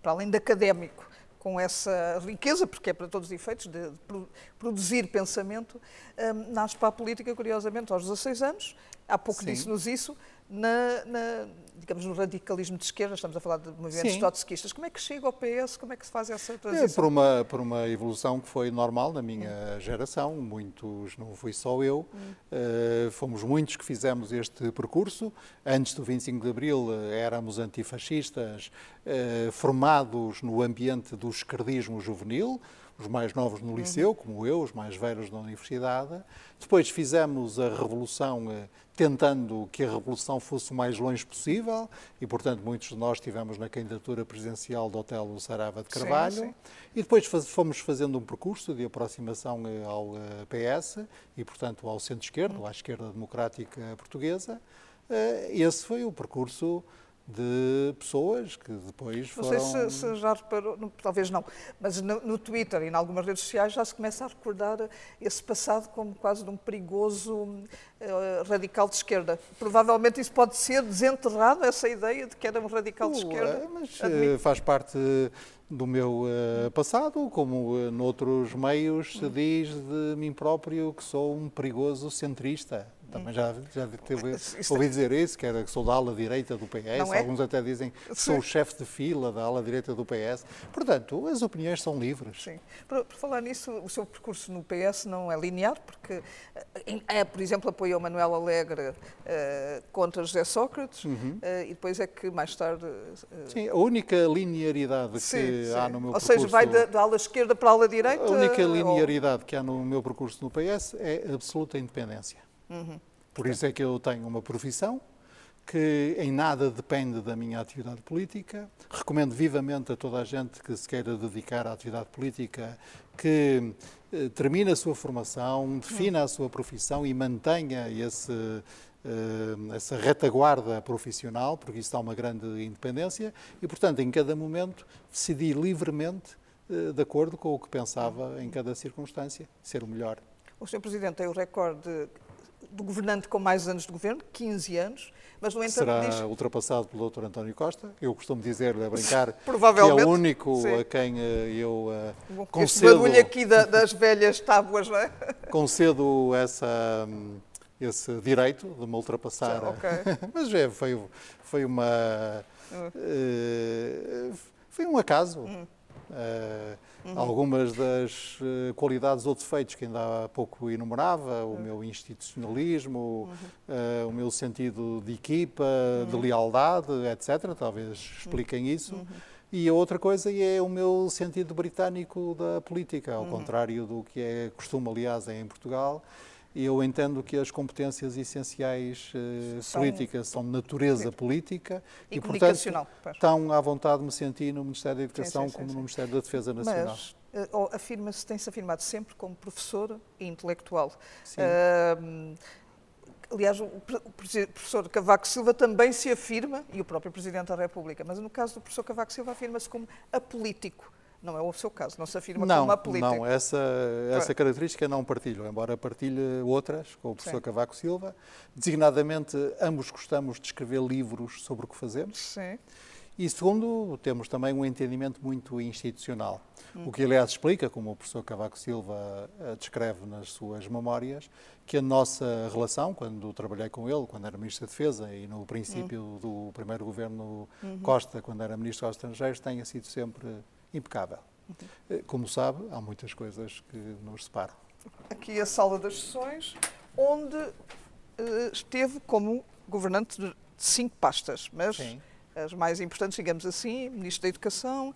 para além de académico, com essa riqueza, porque é para todos os efeitos, de, produzir pensamento, um, nasce para a política, curiosamente, aos 16 anos. Há pouco disse-nos isso, na, na, digamos, no radicalismo de esquerda, estamos a falar de movimentos trotskistas. Como é que chega ao PS? Como é que se faz essa transição? É por uma, por uma evolução que foi normal na minha hum. geração, muitos, não fui só eu, hum. uh, fomos muitos que fizemos este percurso. Antes do 25 de Abril uh, éramos antifascistas, uh, formados no ambiente do esquerdismo juvenil, os mais novos no liceu, como eu, os mais velhos na universidade. Depois fizemos a revolução, eh, tentando que a revolução fosse o mais longe possível, e, portanto, muitos de nós estivemos na candidatura presidencial do Otelo Sarava de Carvalho. Sim, sim. E depois fomos fazendo um percurso de aproximação eh, ao eh, PS e, portanto, ao centro-esquerdo, à esquerda democrática portuguesa. Esse foi o percurso de pessoas que depois foram... Não sei se, se já reparou, não, talvez não, mas no, no, Twitter e em algumas redes sociais já se começa a recordar esse passado como quase de um perigoso uh, radical de esquerda. Provavelmente isso pode ser desenterrado, essa ideia de que era um radical de esquerda. Mas uh, faz parte do meu uh, passado, como uh, noutros meios se diz de mim próprio que sou um perigoso centrista. Também já, já teve, ouvi dizer isso, que era que sou da ala direita do PS, é? alguns até dizem que sou o chefe de fila da ala direita do PS. Portanto, as opiniões são livres. Sim. Por, por falar nisso, o seu percurso no PS não é linear, porque, eh, é, por exemplo, apoiou Manuel Alegre uh, contra José Sócrates uhum. uh, e depois é que mais tarde... Uh, sim, a única linearidade sim, que sim. há no meu Ou percurso... Ou seja, vai da, da, ala esquerda para a ala direita? A única linearidade ou... que há no meu percurso no PS é absoluta independência. Uhum. Por isso é que eu tenho uma profissão que em nada depende da minha atividade política. Recomendo vivamente a toda a gente que se queira dedicar à atividade política que eh, termine a sua formação, defina a sua profissão e mantenha esse, eh, essa retaguarda profissional, porque isso dá uma grande independência e, portanto, em cada momento decidir livremente eh, de acordo com o que pensava em cada circunstância, ser o melhor. O Sr. Presidente tem o recorde do governante com mais anos de governo, 15 anos, mas no entanto Será diz... ultrapassado pelo Dr. António Costa. Eu costumo dizer-lhe a brincar Provavelmente, que é o único sim. a quem eh, eu eh, Bom, Este concedo, barulho aqui da- das velhas tábuas, não é? concedo essa, hum, esse direito de me ultrapassar. Ok. Mas é, foi, foi uma. eh, foi um acaso. Hum. Uhum. Algumas das eh, qualidades ou defeitos que ainda há pouco enumerava, Uhum. o meu institucionalismo, eh, o meu sentido de equipa, de Uhum. lealdade, etc. Talvez expliquem isso. E a outra coisa é o meu sentido britânico da política, Uhum. ao contrário do que é costume, aliás, em Portugal. Eu entendo que as competências essenciais eh, São- políticas são de natureza política E, e, portanto, comunicacional. pois. tão à vontade me senti no Ministério da Educação sim, sim, como sim. no Ministério da Defesa Nacional. Mas eh, oh, afirma-se, tem-se afirmado sempre como professor e intelectual. Ahm, aliás, o professor Cavaco Silva também se afirma, e o próprio Presidente da República, mas no caso do professor Cavaco Silva afirma-se como apolítico. Não é o seu caso, não se afirma não, como apolítico. não, essa, essa característica não partilho, embora partilhe outras com o professor Sim. Cavaco Silva. Designadamente, ambos gostamos de escrever livros sobre o que fazemos. Sim. E segundo, temos também um entendimento muito institucional. Hum. O que, aliás, explica, como o professor Cavaco Silva eh, descreve nas suas memórias, que a nossa relação, quando trabalhei com ele, quando era Ministro da Defesa e no princípio Hum. do primeiro governo Uhum. Costa, quando era Ministro dos Estrangeiros, tenha sido sempre impecável. Uhum. Eh, Como sabe, há muitas coisas que nos separam. Aqui a sala das sessões, onde eh, esteve como governante de cinco pastas, mas Sim. as mais importantes, digamos assim, Ministro da Educação,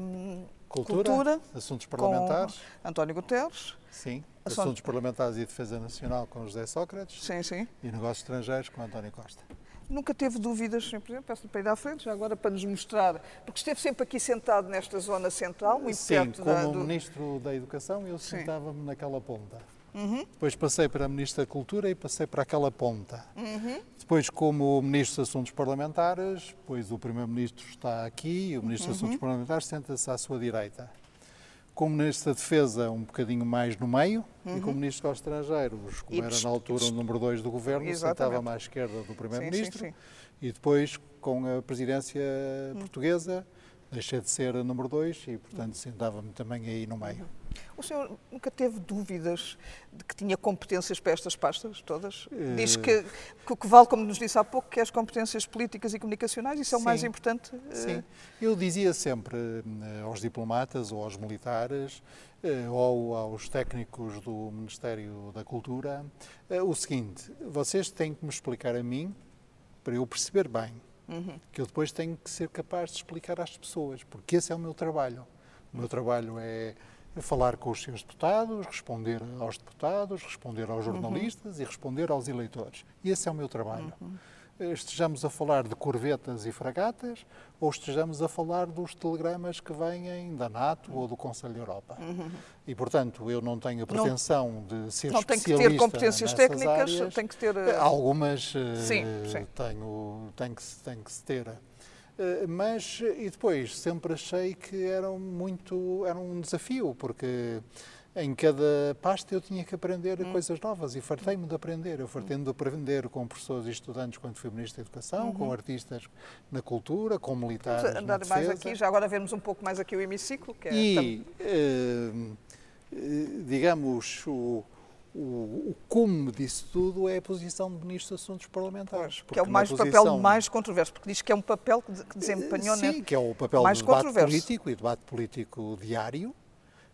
hum, Cultura, Cultura, assuntos parlamentares, António Guterres, sim. Assunto- Assuntos parlamentares e defesa nacional com José Sócrates sim, sim. e negócios estrangeiros com António Costa. Nunca teve dúvidas, Sr. Presidente, peço-lhe para ir à frente, já agora para nos mostrar, porque esteve sempre aqui sentado nesta zona central, muito Sim, perto como da, do... Ministro da Educação, eu sentava-me naquela ponta. Uhum, Depois passei para Ministro da Cultura e passei para aquela ponta. uhum, Depois, como Ministro dos Assuntos Parlamentares, pois o Primeiro-Ministro está aqui e o Ministro dos Uhum. Assuntos Parlamentares senta-se à sua direita. Como Ministro da Defesa, um bocadinho mais no meio, e como Ministro dos Estrangeiros, como Uhum. Era na altura o número 2 do Governo, Exatamente. sentava-me à esquerda do Primeiro-Ministro. E depois, com a presidência Hum. portuguesa, deixei de ser a número 2 e, portanto, sentava-me também aí no meio. O senhor nunca teve dúvidas de que tinha competências para estas pastas todas? Diz Eh, que, que o que vale, como nos disse há pouco, que é as competências políticas e comunicacionais, isso é o mais importante? eh, Sim, eu dizia sempre eh, aos diplomatas ou aos militares ou aos técnicos do Ministério da Cultura o seguinte: vocês têm que me explicar a mim para eu perceber bem, Uhum. que eu depois tenho que ser capaz de explicar às pessoas, porque esse é o meu trabalho. O meu trabalho é falar com os seus deputados, responder aos deputados, responder aos jornalistas e responder aos eleitores. E esse é o meu trabalho. Estejamos a falar de corvetas e fragatas ou estejamos a falar dos telegramas que vêm da NATO ou do Conselho da Europa. E, portanto, eu não tenho a pretensão de ser Não tem que ter especialista competências técnicas, áreas. tem que ter. eh, Algumas eh, Sim, sim. Tenho, tem, que, tem que se ter. Eh, Mas, e depois, sempre achei que era muito, era um desafio, porque em cada pasta eu tinha que aprender Hum. coisas novas e fartei-me de aprender. Eu fartei-me de aprender com professores e estudantes quando fui Ministro da Educação, com artistas na cultura, com militares Vamos na andar mais defesa. aqui, já agora vermos um pouco mais aqui o hemiciclo, que é tam- E, eh, eh, digamos, o, o, o cume disso tudo é a posição de Ministro dos Assuntos Parlamentares. que é o mais, na o papel posição- mais controverso, porque diz que é um papel que, de- que desempenhou Sim, né? que é o papel mais do debate político e debate político diário,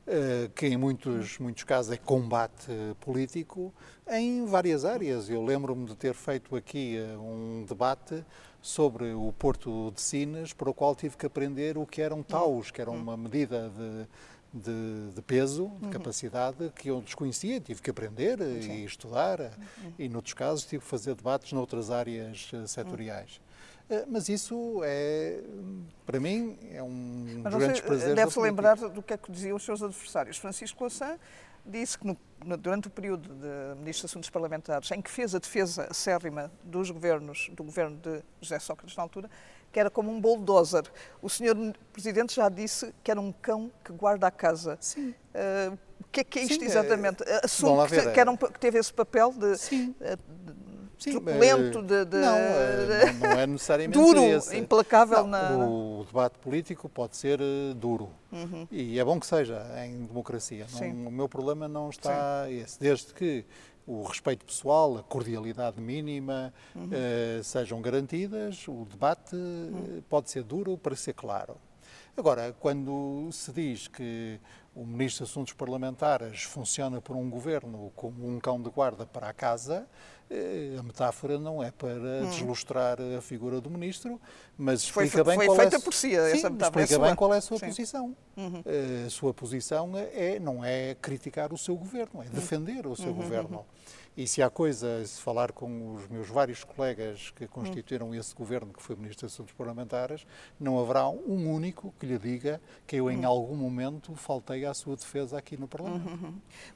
eh, que em muitos, muitos casos é combate político, em várias áreas. Eu lembro-me de ter feito aqui eh, um debate sobre o Porto de Sines, para o qual tive que aprender o que eram taus, que era uma medida de, de, de peso, de capacidade, que eu desconhecia, tive que aprender eh, e estudar, eh, e noutros casos tive que fazer debates noutras áreas eh, setoriais. Eh, Mas isso é, para mim, é um Mas você prazeres da deve-se lembrar do que é que diziam os seus adversários. Francisco Louçã disse que no- durante o período de Ministro de Assuntos Parlamentares, em que fez a defesa acérrima dos governos, do governo de José Sócrates na altura, que era como um bulldozer. O senhor Presidente já disse que era um cão que guarda a casa. Sim. Uh, que é que é isto Sim, exatamente? É, Assumo que, que, era um, que, teve esse papel de, Sim. truculento, de, de, não, não, não, é necessariamente duro, esse. implacável. Não, na... O debate político pode ser duro uhum. e é bom que seja em democracia. Não, o meu problema não está Sim. esse, desde que o respeito pessoal, a cordialidade mínima uhum. uh, sejam garantidas, o debate uhum. pode ser duro para ser claro. Agora, quando se diz que o Ministro de Assuntos Parlamentares funciona por um governo como um cão de guarda para a casa, eh, a metáfora não é para hum. deslustrar a figura do Ministro, mas explica foi, bem foi qual feita é, por si, essa sim, metáfora explica é bem qual é a sua sim. posição. Uhum. Eh, a sua posição é, não é criticar o seu governo, é hum. defender o seu uhum. governo. Uhum. E se há coisa, se falar com os meus vários colegas que constituíram esse governo, que foi Ministro de Assuntos Parlamentares, não haverá um único que lhe diga que eu em algum momento faltei à sua defesa aqui no Parlamento. Uhum.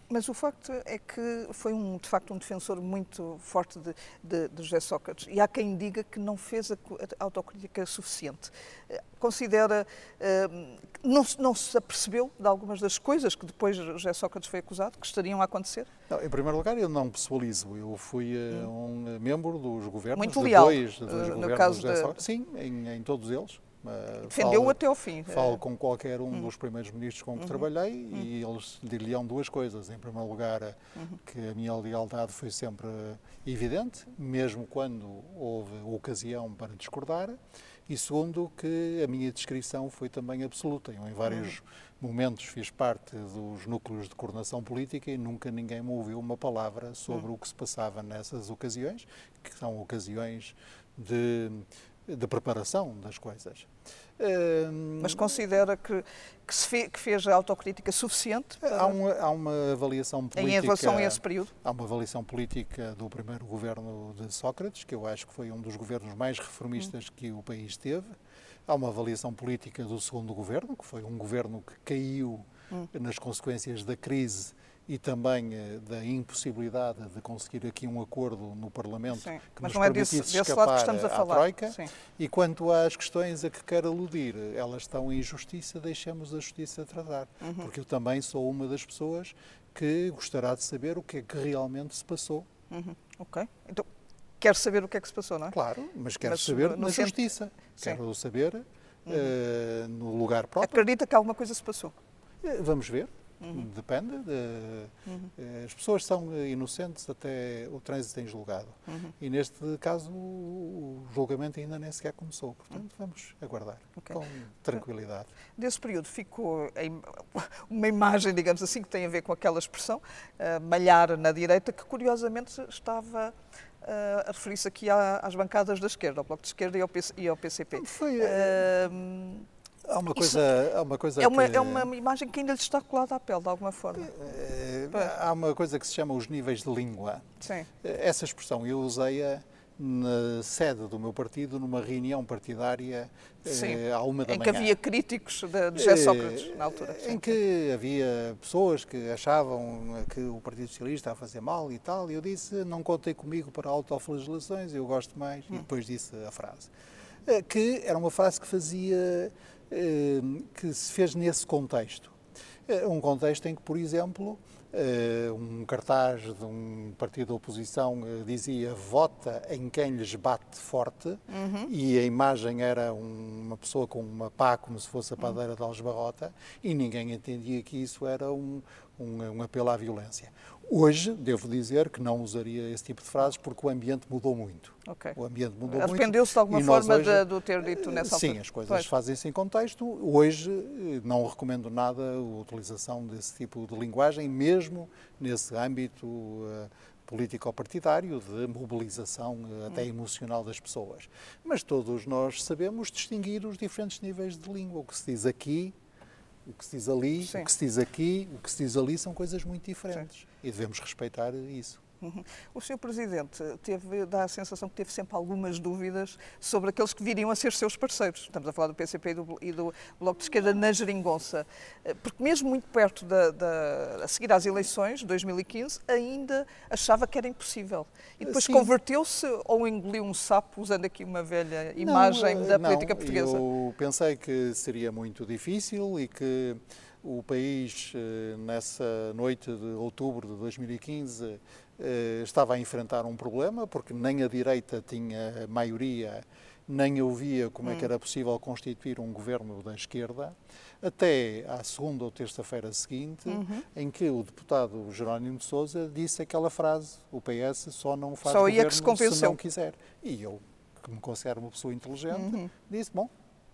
Mas o facto é que foi um, de facto um defensor muito forte de, de, de José Sócrates e há quem diga que não fez a autocrítica suficiente. Eh, considera, uh, não, não se apercebeu de algumas das coisas que depois José Sócrates foi acusado, que estariam a acontecer? Não, em primeiro lugar, eu não Eu fui uh, um membro dos governos, Muito leal, dois, dois uh, no caso de... Sim, em, em, todos eles. Uh, Defendeu-o até ao fim. Falo com qualquer um hum. dos primeiros ministros com que uhum. trabalhei uhum. e eles dir-lhe-ão duas coisas. Em primeiro lugar, uhum. que a minha lealdade foi sempre evidente, mesmo quando houve ocasião para discordar. E segundo, que a minha descrição foi também absoluta. Eu, em vários uhum. Momentos, fiz parte dos núcleos de coordenação política e nunca ninguém me ouviu uma palavra sobre uhum. o que se passava nessas ocasiões, que são ocasiões de, de preparação das coisas. Mas considera que, que, fe, que fez a autocrítica suficiente? Para... Há, uma, há uma avaliação política. Em relação a esse período? Há uma avaliação política do primeiro governo de Sócrates, que eu acho que foi um dos governos mais reformistas que o país teve. Há uma avaliação política do segundo governo, que foi um governo que caiu hum. nas consequências da crise e também eh, da impossibilidade de conseguir aqui um acordo no Parlamento Sim, que nos não é permitisse desse, desse escapar lado que estamos a falar. Troika. Sim. E quanto às questões a que quero aludir, elas estão em justiça, deixemos a justiça tratar. Uhum. Porque eu também sou uma das pessoas que gostará de saber o que é que realmente se passou. Uhum. Ok. Então, quero saber o que é que se passou, não é? Claro, mas quero mas, saber na justiça. Sim. Quero saber uhum. uh, no lugar próprio. Acredita que alguma coisa se passou? Uh, vamos ver. Uhum. Depende. De, uhum. Eh, as pessoas são inocentes até o trânsito em julgado. Uhum. E neste caso o julgamento ainda nem sequer começou. Portanto, vamos aguardar okay. com tranquilidade. Desse período ficou uma imagem, digamos assim, que tem a ver com aquela expressão, malhar na direita, que curiosamente estava a referir-se aqui às bancadas da esquerda, ao Bloco de Esquerda e ao, e ao PCP. Foi, uh, Há uma coisa, há uma coisa é uma, que... é uma imagem que ainda lhe está colada à pele, de alguma forma. É, há uma coisa que se chama os níveis de língua. Sim. Essa expressão eu usei-a na sede do meu partido, numa reunião partidária Sim, eh, à uma da em manhã. Em que havia críticos de José Sócrates, na altura. Em que havia pessoas que achavam que o Partido Socialista a fazer mal e tal, e eu disse, não contem comigo para autoflagelações, eu gosto mais, hum. e depois disse a frase. Eh, que era uma frase que fazia Ehm, que se fez nesse contexto. Eh, um contexto em que, por exemplo, eh, um cartaz de um partido da oposição eh, dizia vota em quem lhes bate forte uhum. e a imagem era uma pessoa com uma pá como se fosse a padeira de Algebarrota e ninguém entendia que isso era um, um, um apelo à violência. Hoje, devo dizer que não usaria esse tipo de frases porque o ambiente mudou muito. Okay. O ambiente mudou Arrependeu-se de alguma forma hoje, de, de ter dito nessa sim, altura? Sim, as coisas fazem-se em contexto. Hoje não recomendo nada a utilização desse tipo de linguagem, mesmo nesse âmbito uh, político-partidário de mobilização uh, até hum. emocional das pessoas. Mas todos nós sabemos distinguir os diferentes níveis de língua. O que se diz aqui o que se diz ali, Sim. o que se diz aqui, o que se diz ali são coisas muito diferentes Sim. e devemos respeitar isso. O Sr. Presidente teve, dá a sensação que teve sempre algumas dúvidas sobre aqueles que viriam a ser seus parceiros. Estamos a falar do PCP e do, e do Bloco de Esquerda na geringonça. Eh, porque mesmo muito perto da, da, a seguir às eleições, de 2015, ainda achava que era impossível. E depois converteu-se ou engoliu um sapo, usando aqui uma velha imagem não, da não, política portuguesa? Eu pensei que seria muito difícil e que o país, eh, nessa noite de outubro de 2015, eh, estava a enfrentar um problema, porque nem a direita tinha maioria, nem eu via como é que hum. era possível constituir um governo da esquerda, até à segunda ou terça-feira seguinte, uhum. em que o deputado Jerónimo de Sousa disse aquela frase: o PS só não faz só governo se, se não quiser. E eu, que me considero uma pessoa inteligente, uhum. disse: bom,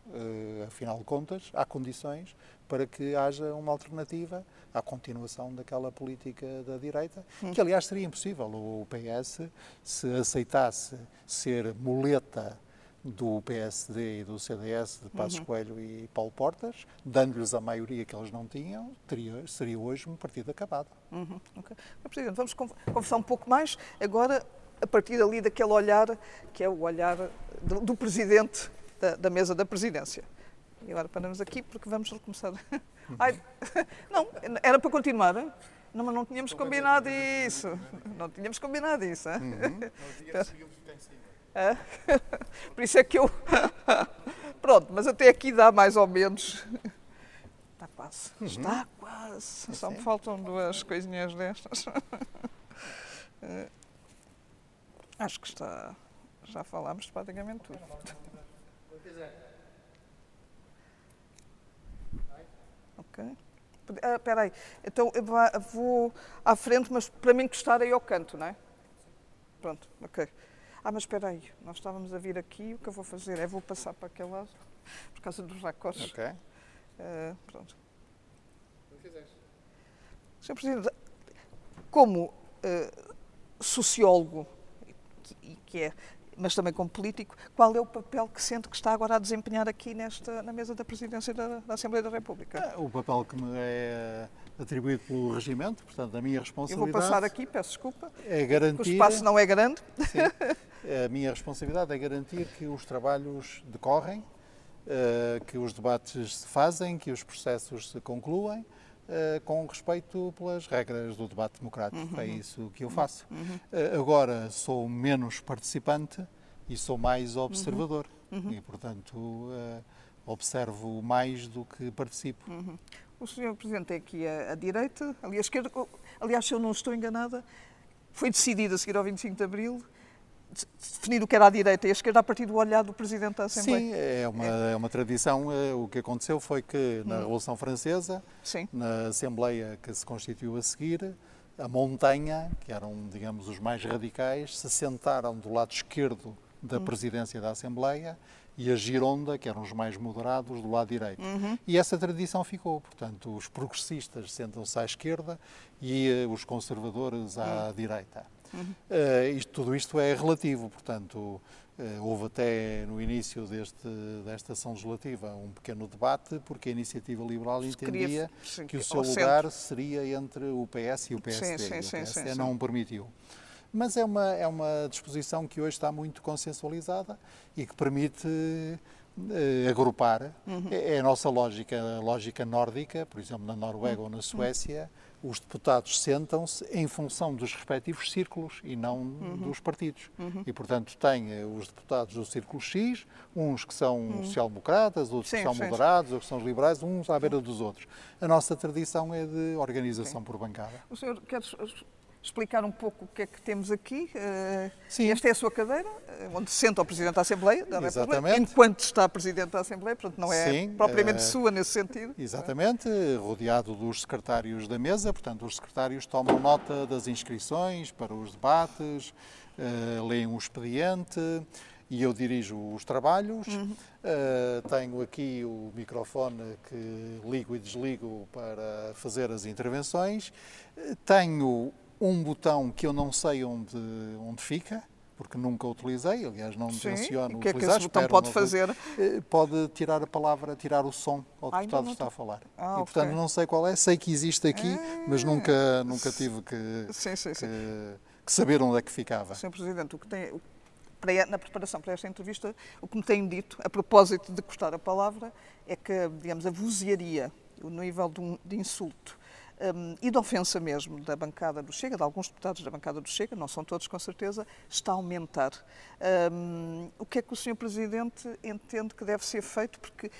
uh, afinal de contas, há condições para que haja uma alternativa à continuação daquela política da direita, hum. que aliás seria impossível. O PS, se aceitasse ser muleta do PSD e do CDS, de Passos uhum. Coelho e Paulo Portas, dando-lhes a maioria que eles não tinham, teria, seria hoje um partido acabado. Uhum. Okay. Presidente, vamos conversar um pouco mais agora a partir ali daquele olhar que é o olhar do, do Presidente da, da mesa da Presidência. E agora paramos aqui porque vamos recomeçar. Ai, não, era para continuar. Não, mas não tínhamos combinado isso. Não tínhamos combinado isso. Uhum. É? Por isso é que eu. Pronto, mas até aqui dá mais ou menos. Está quase. Uhum. Está quase. Só me faltam duas coisinhas destas. Acho que está. Já falámos praticamente tudo. Ok. Ah, espera aí. Então eu vou à frente, mas para mim encostar aí ao canto, não é? Pronto, ok. Ah, mas espera aí, nós estávamos a vir aqui, o que eu vou fazer é vou passar para aquele lado, por causa dos racotes. Ok. Uh, pronto. Sr. Presidente, como uh, sociólogo, que, que é mas também como político, qual é o papel que sente que está agora a desempenhar aqui nesta, na mesa da Presidência da, da Assembleia da República? É, o papel que me é atribuído pelo regimento, portanto, a minha responsabilidade... Eu vou passar aqui, peço desculpa, é garantir, o espaço não é grande. Sim, a minha responsabilidade é garantir que os trabalhos decorrem, eh, que os debates se fazem, que os processos se concluem, eh, com respeito pelas regras do debate democrático. Uhum. É isso que eu faço. Uhum. Uh, agora sou menos participante e sou mais observador. Uhum. E, portanto, uh, observo mais do que participo. Uhum. O Sr. Presidente tem aqui a, a direita, ali à esquerda. Aliás, se eu não estou enganada, foi decidido a seguir ao 25 de Abril definir o que era a direita e a esquerda a partir do olhar do Presidente da Assembleia. Sim, é uma, é uma tradição. Eh, o que aconteceu foi que na hum. Revolução Francesa, Sim. na Assembleia que se constituiu a seguir, a montanha, que eram, digamos, os mais radicais, se sentaram do lado esquerdo da hum. presidência da Assembleia e a Gironda, que eram os mais moderados, do lado direito. Uhum. E essa tradição ficou. Portanto, os progressistas sentam-se à esquerda e eh, os conservadores à uhum. direita. Uhum. Uh, isto, tudo isto é relativo, portanto, uh, houve até no início deste, desta ação legislativa um pequeno debate, porque a Iniciativa Liberal entendia sim, que o seu lugar centro. seria entre o PS e o PSD. Sim, sim, o PSD não permitiu. Mas é uma, é uma disposição que hoje está muito consensualizada e que permite uh, agrupar. Uhum. É, é, a nossa lógica, a lógica nórdica, por exemplo, na Noruega uhum. ou na Suécia, os deputados sentam-se em função dos respectivos círculos e não uhum. dos partidos. Uhum. E, portanto, tem eh, os deputados do círculo X, uns que são uhum. social-democratas, outros sim, que são sim, moderados, sim. outros que são liberais, uns à beira dos outros. A nossa tradição é de organização por bancada. O senhor quer explicar um pouco o que é que temos aqui. Eh, Sim. Esta é a sua cadeira, eh, onde senta o Presidente da Assembleia da República, enquanto está Presidente da Assembleia, portanto não é Sim, propriamente uh, sua nesse sentido. Exatamente, rodeado dos secretários da mesa, portanto os secretários tomam nota das inscrições para os debates, uh, leem o expediente e eu dirijo os trabalhos. Uhum. Uh, tenho aqui o microfone que ligo e desligo para fazer as intervenções. tenho um botão que eu não sei onde, onde fica, porque nunca utilizei, aliás não Sim, tenciono o que é que esse botão pode fazer? Eh, pode tirar a palavra, tirar o som ao deputado que está a falar. Ah, e portanto okay. não sei qual é, sei que existe aqui, ah, mas nunca, nunca tive que, sim, sim, que, que, saber onde é que ficava. Sr. Presidente, o que tem, na preparação para esta entrevista, o que me tem dito, a propósito de cortar a palavra, é que, digamos, a vozearia, o nível de, um, de insulto um, e de ofensa mesmo da bancada do Chega, de alguns deputados da bancada do Chega, não são todos com certeza, está a aumentar. Um, o que é que o Sr. Presidente entende que deve ser feito? Porque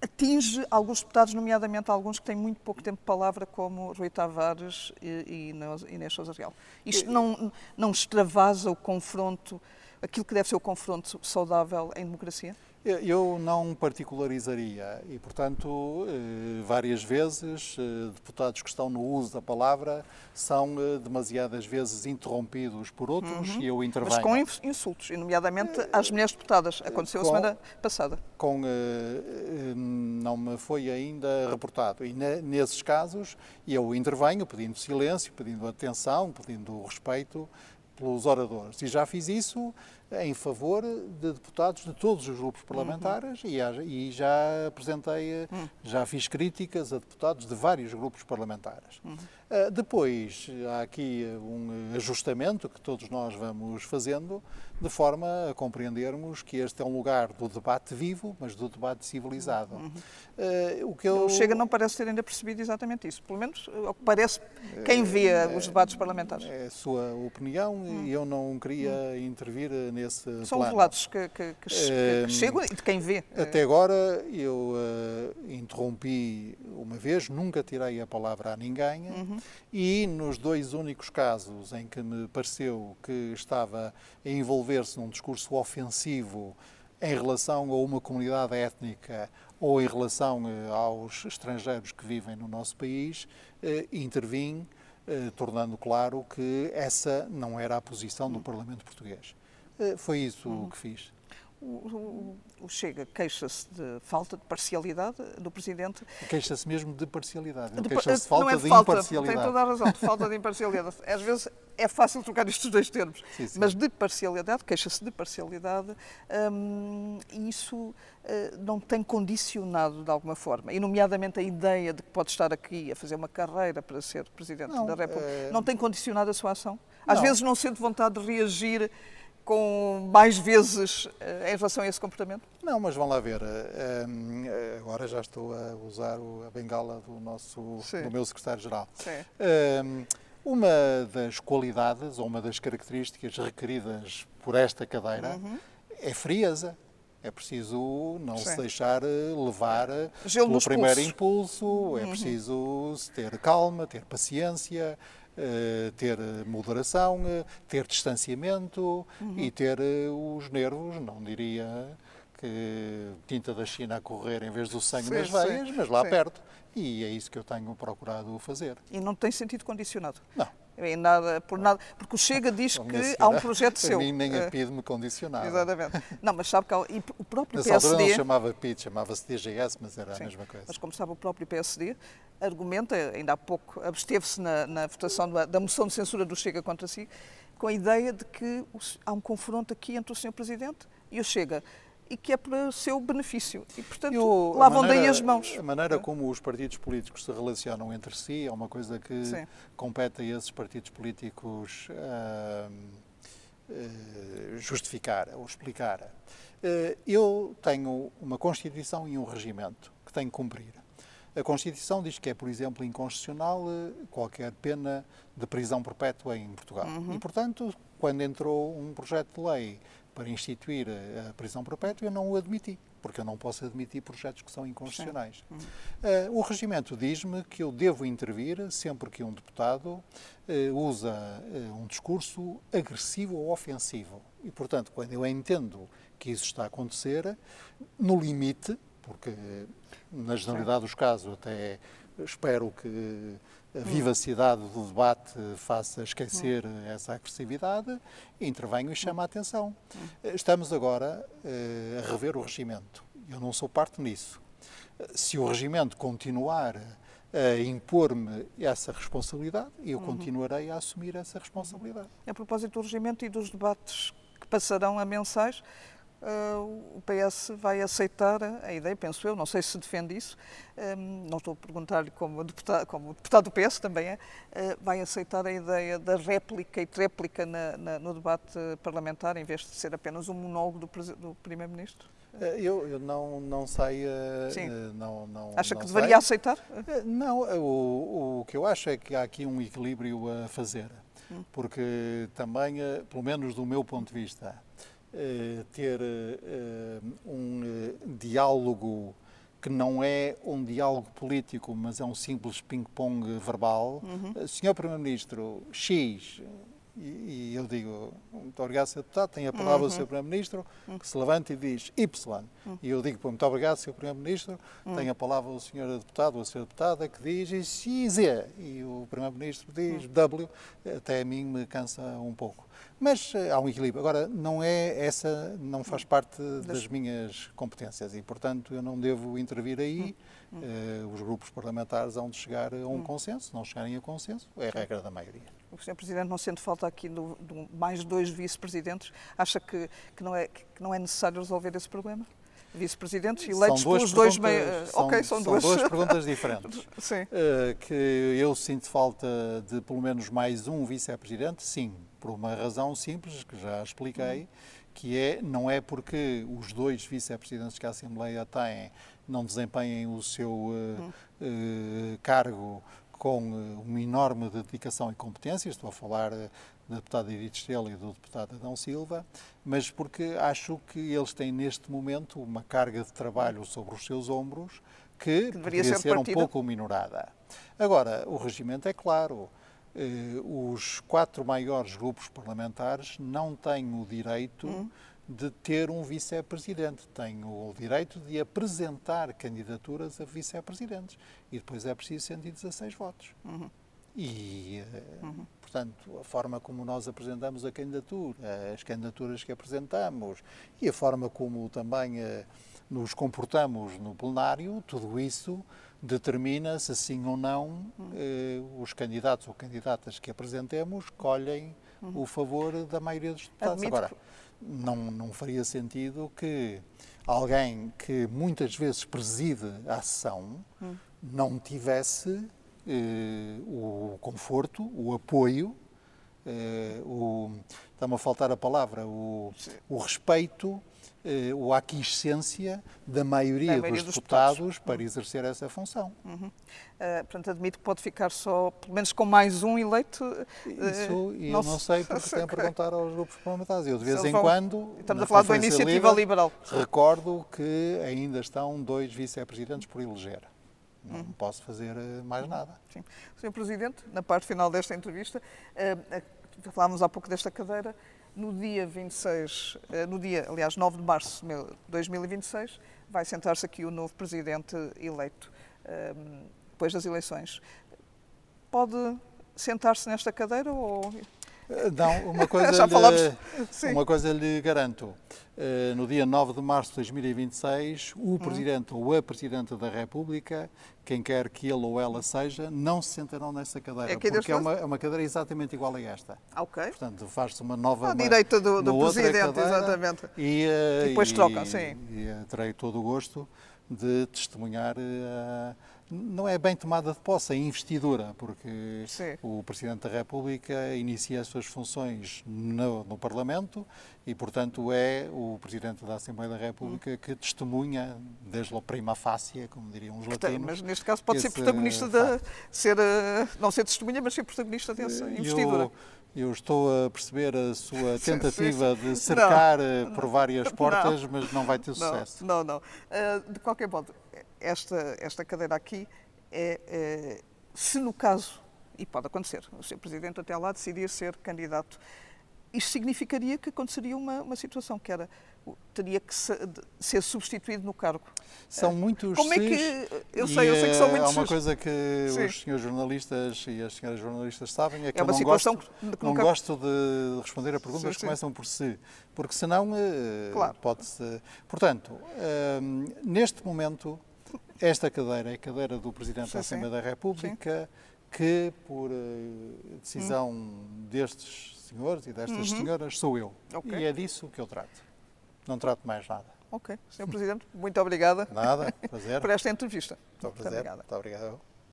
atinge alguns deputados, nomeadamente alguns que têm muito pouco tempo de palavra, como Rui Tavares e, e Inês Sousa Real. Isto não, não extravasa o confronto, aquilo que deve ser o confronto saudável em democracia? Eu não particularizaria e, portanto, eh, várias vezes eh, deputados que estão no uso da palavra são eh, demasiadas vezes interrompidos por outros uhum. e eu intervenho. Mas com insultos, nomeadamente às mulheres deputadas. Aconteceu com, a semana passada. Com, não me foi ainda reportado. E nesses casos eu intervenho pedindo silêncio, pedindo atenção, pedindo respeito pelos oradores. E já fiz isso em favor de deputados de todos os grupos parlamentares uhum. e, já apresentei, uhum. já fiz críticas a deputados de vários grupos parlamentares. Uhum. Uh, depois, há aqui um ajustamento que todos nós vamos fazendo, de forma a compreendermos que este é um lugar do debate vivo, mas do debate civilizado. Uh, o que eu... O Chega não parece ter ainda percebido exatamente isso, pelo menos o que parece quem vê uh, os debates parlamentares. É a sua opinião e hum. eu não queria hum. intervir nesse São plano. relatos que, que, que, que, chegam e de quem vê. Até agora eu interrompi uma vez, nunca tirei a palavra a ninguém. Uhum e nos dois únicos casos em que me pareceu que estava a envolver-se num discurso ofensivo em relação a uma comunidade étnica ou em relação eh, aos estrangeiros que vivem no nosso país, eh, intervim, tornando claro que essa não era a posição do Parlamento Português. Foi isso uhum. que fiz. O, o, o Chega queixa-se de falta de parcialidade do Presidente. Queixa-se mesmo de parcialidade. Queixa-se de falta é de, de falta, imparcialidade. Tem toda a razão, de falta de imparcialidade. Às vezes é fácil trocar estes dois termos, sim, sim. mas de parcialidade, queixa-se de parcialidade, hum, isso uh, não tem condicionado de alguma forma, e nomeadamente a ideia de que pode estar aqui a fazer uma carreira para ser Presidente não, da República, é... não tem condicionado a sua ação? Às não. vezes não sente vontade de reagir com mais vezes eh, em relação a esse comportamento? Não, mas vão lá ver. Eh, eh, agora já estou a usar a bengala do nosso, Sim. do meu secretário-geral. Uma das qualidades ou uma das características requeridas por esta cadeira uhum. é frieza. É preciso não Sim. se deixar levar Gelo pelo primeiro pulsos. impulso, é uhum. preciso ter calma, ter paciência, ter moderação, eh, ter distanciamento uhum. e ter eh, os nervos, não diria que tinta da China a correr em vez do sangue sim, nas veias, sim, mas lá sim. perto. E é isso que eu tenho procurado fazer. E não tem sentido condicionado? Não. Em nada, por nada, porque o Chega diz que senhora, há um projeto seu. A mim nem a PID me condicionava. Exatamente. Não, mas sabe que há, e o próprio Nessa PSD... não chamava PID, chamava-se DGS, mas era Sim, a mesma coisa. Mas como sabe, o próprio PSD argumenta, ainda há pouco absteve-se na, na, votação da, da, moção de censura do Chega contra si, com a ideia de que há um confronto aqui entre o Sr. Presidente e o Chega e que é para o seu benefício. E, portanto, Eu, lavam maneira, daí as mãos. A maneira como os partidos políticos se relacionam entre si é uma coisa que Sim. compete a esses partidos políticos uh, uh, justificar ou explicar. Uh, eu tenho uma Constituição e um regimento que tenho que cumprir. A Constituição diz que é, por exemplo, inconstitucional eh, qualquer pena de prisão perpétua em Portugal. Uhum. E, portanto, quando entrou um projeto de lei para instituir a prisão perpétua, eu não o admiti, porque eu não posso admitir projetos que são inconstitucionais. Uh, o regimento diz-me que eu devo intervir sempre que um deputado uh, usa uh, um discurso agressivo ou ofensivo. E, portanto, quando eu entendo que isso está a acontecer, no limite, porque na generalidade dos casos até espero que vivacidade do debate faça esquecer essa agressividade, intervenho e chamo a atenção. Estamos agora uh, a rever o regimento. Eu não sou parte nisso. Se o regimento continuar a impor-me essa responsabilidade, eu uhum. continuarei a assumir essa responsabilidade. A propósito do regimento e dos debates que passarão a mensais, o PS vai aceitar a ideia, penso eu, não sei se defende isso, não estou a perguntar-lhe como deputado, como deputado do PS também é, uh, vai aceitar a ideia da réplica e tréplica na, na, no debate parlamentar, em vez de ser apenas um monólogo do, do Primeiro-Ministro? Uh, eu, eu, não, não sei. não, não, Acha não que deveria aceitar? não, o, o que eu acho é que há aqui um equilíbrio a fazer, hum. porque também, pelo menos do meu ponto de vista, ter eh, um eh, diálogo que não é um diálogo político, mas é um simples ping-pong verbal. Uhum. Senhor Primeiro-Ministro, X, e, eu digo, muito obrigado, Sr. Deputado, tem a palavra uhum. o Sr. Primeiro-Ministro, que se levanta e diz Y. Uhum. E eu digo, muito obrigado, Sr. Primeiro-Ministro, uhum. tem a palavra o Sr. Deputado ou a Sra. Deputada que diz X, E o Primeiro-Ministro diz uhum. W, até a mim me cansa um pouco. Mas uh, há um equilíbrio. Agora, não é essa, não faz parte das minhas competências e, portanto, eu não devo intervir aí. Uh, os grupos parlamentares hão de chegar a um consenso. Se não chegarem a consenso, é a regra da maioria. O Sr. Presidente, não sendo falta aqui do, do mais dois vice-presidentes, acha que, que, não é, que não é necessário resolver esse problema? Vice-presidentes eleitos pelos dois meios. São, ok, são, são duas. duas perguntas diferentes. sim. Uh, que eu sinto falta de pelo menos mais um vice-presidente, sim, por uma razão simples que já expliquei, que é não é porque os dois vice-presidentes que a Assembleia tem não desempenhem o seu uh, uh, cargo com uma enorme dedicação e competência, estou a falar da deputada Edith Estrela e do deputado Adão Silva, mas porque acho que eles têm neste momento uma carga de trabalho sobre os seus ombros que, que deveria ser, ser um pouco minorada. Agora, o regimento é claro. Eh, os quatro maiores grupos parlamentares não têm o direito hum. de ter um vice-presidente. Têm o direito de apresentar candidaturas a vice-presidentes. E depois é preciso 116 votos. Uhum. E, eh, uhum. portanto, a forma como nós apresentamos a candidatura, as candidaturas que apresentamos e a forma como também eh, nos comportamos no plenário, tudo isso determina se sim ou não eh, os candidatos ou candidatas que apresentemos colhem o favor da maioria dos deputados. Admito Agora, não, não faria sentido que alguém que muitas vezes preside a sessão uhum. não tivesse eh, o conforto, o apoio, eh, o, está-me a faltar a palavra, o, o respeito, eh, a aquiescência da maioria, da maioria dos, dos, deputados, deputados para exercer essa função. Uhum. Uh, portanto, admito que pode ficar só, pelo menos com mais um eleito. Uh, Isso, e não eu não sei porque tenho a perguntar aos grupos parlamentares. Eu, de vez em vão, quando. Estamos a falar de uma iniciativa liberal. Recordo que ainda estão dois vice-presidentes por eleger. Não uhum. posso fazer mais nada. Sim. Sr. Presidente, na parte final desta entrevista, uh, falávamos há pouco desta cadeira, no dia 26, uh, no dia, aliás, 9 de março de 2026, vai sentar-se aqui o novo Presidente eleito, uh, depois das eleições. Pode sentar-se nesta cadeira ou não, uma coisa, Já falamos. Lhe, uma coisa lhe garanto. Eh, no dia 9 de março de 2026, o hum. Presidente ou a Presidente da República, quem quer que ele ou ela seja, não se sentarão nessa cadeira, é porque é uma, é uma, cadeira exatamente igual a esta. Ok. Portanto, faz-se uma nova... À direita do, do Presidente, exatamente. E, uh, e depois trocam, sim. E, e terei todo o gosto de testemunhar uh, não é bem tomada de posse, é investidura, porque Sim. o Presidente da República inicia as suas funções no, no, Parlamento e, portanto, é o Presidente da Assembleia da República que testemunha, desde a prima facie, como diriam os latinos. Mas neste caso pode ser protagonista de ser, eh, não ser testemunha, mas ser protagonista dessa investidura. Eu, eu estou a perceber a sua tentativa sim, sim. de cercar não, eh, por várias portas, não, mas não vai ter sucesso. Não, não. não. Uh, de qualquer modo, esta, esta cadeira aqui é, é, se no caso, e pode acontecer, o Sr. Presidente até lá decidir ser candidato, isto significaria que aconteceria uma, uma situação que era teria que ser substituído no cargo. São muitos Como é que eu sei, eu sei que são muitos. Há uma coisa que Sim. os senhores jornalistas e as senhoras jornalistas sabem é que é eu não, gosto, que não nunca... gosto de responder a perguntas que começam por si, porque senão eh, claro. pode-se. Portanto, um, neste momento esta cadeira é a cadeira do Presidente da Assembleia da República, sim. que, por uh, decisão hum. destes senhores e destas uhum. senhoras, sou eu. Okay. E é disso que eu trato. Não trato mais nada. Ok. Sr. Presidente, muito obrigada. Nada, prazer. por esta entrevista. Muito, muito obrigada. Muito obrigado.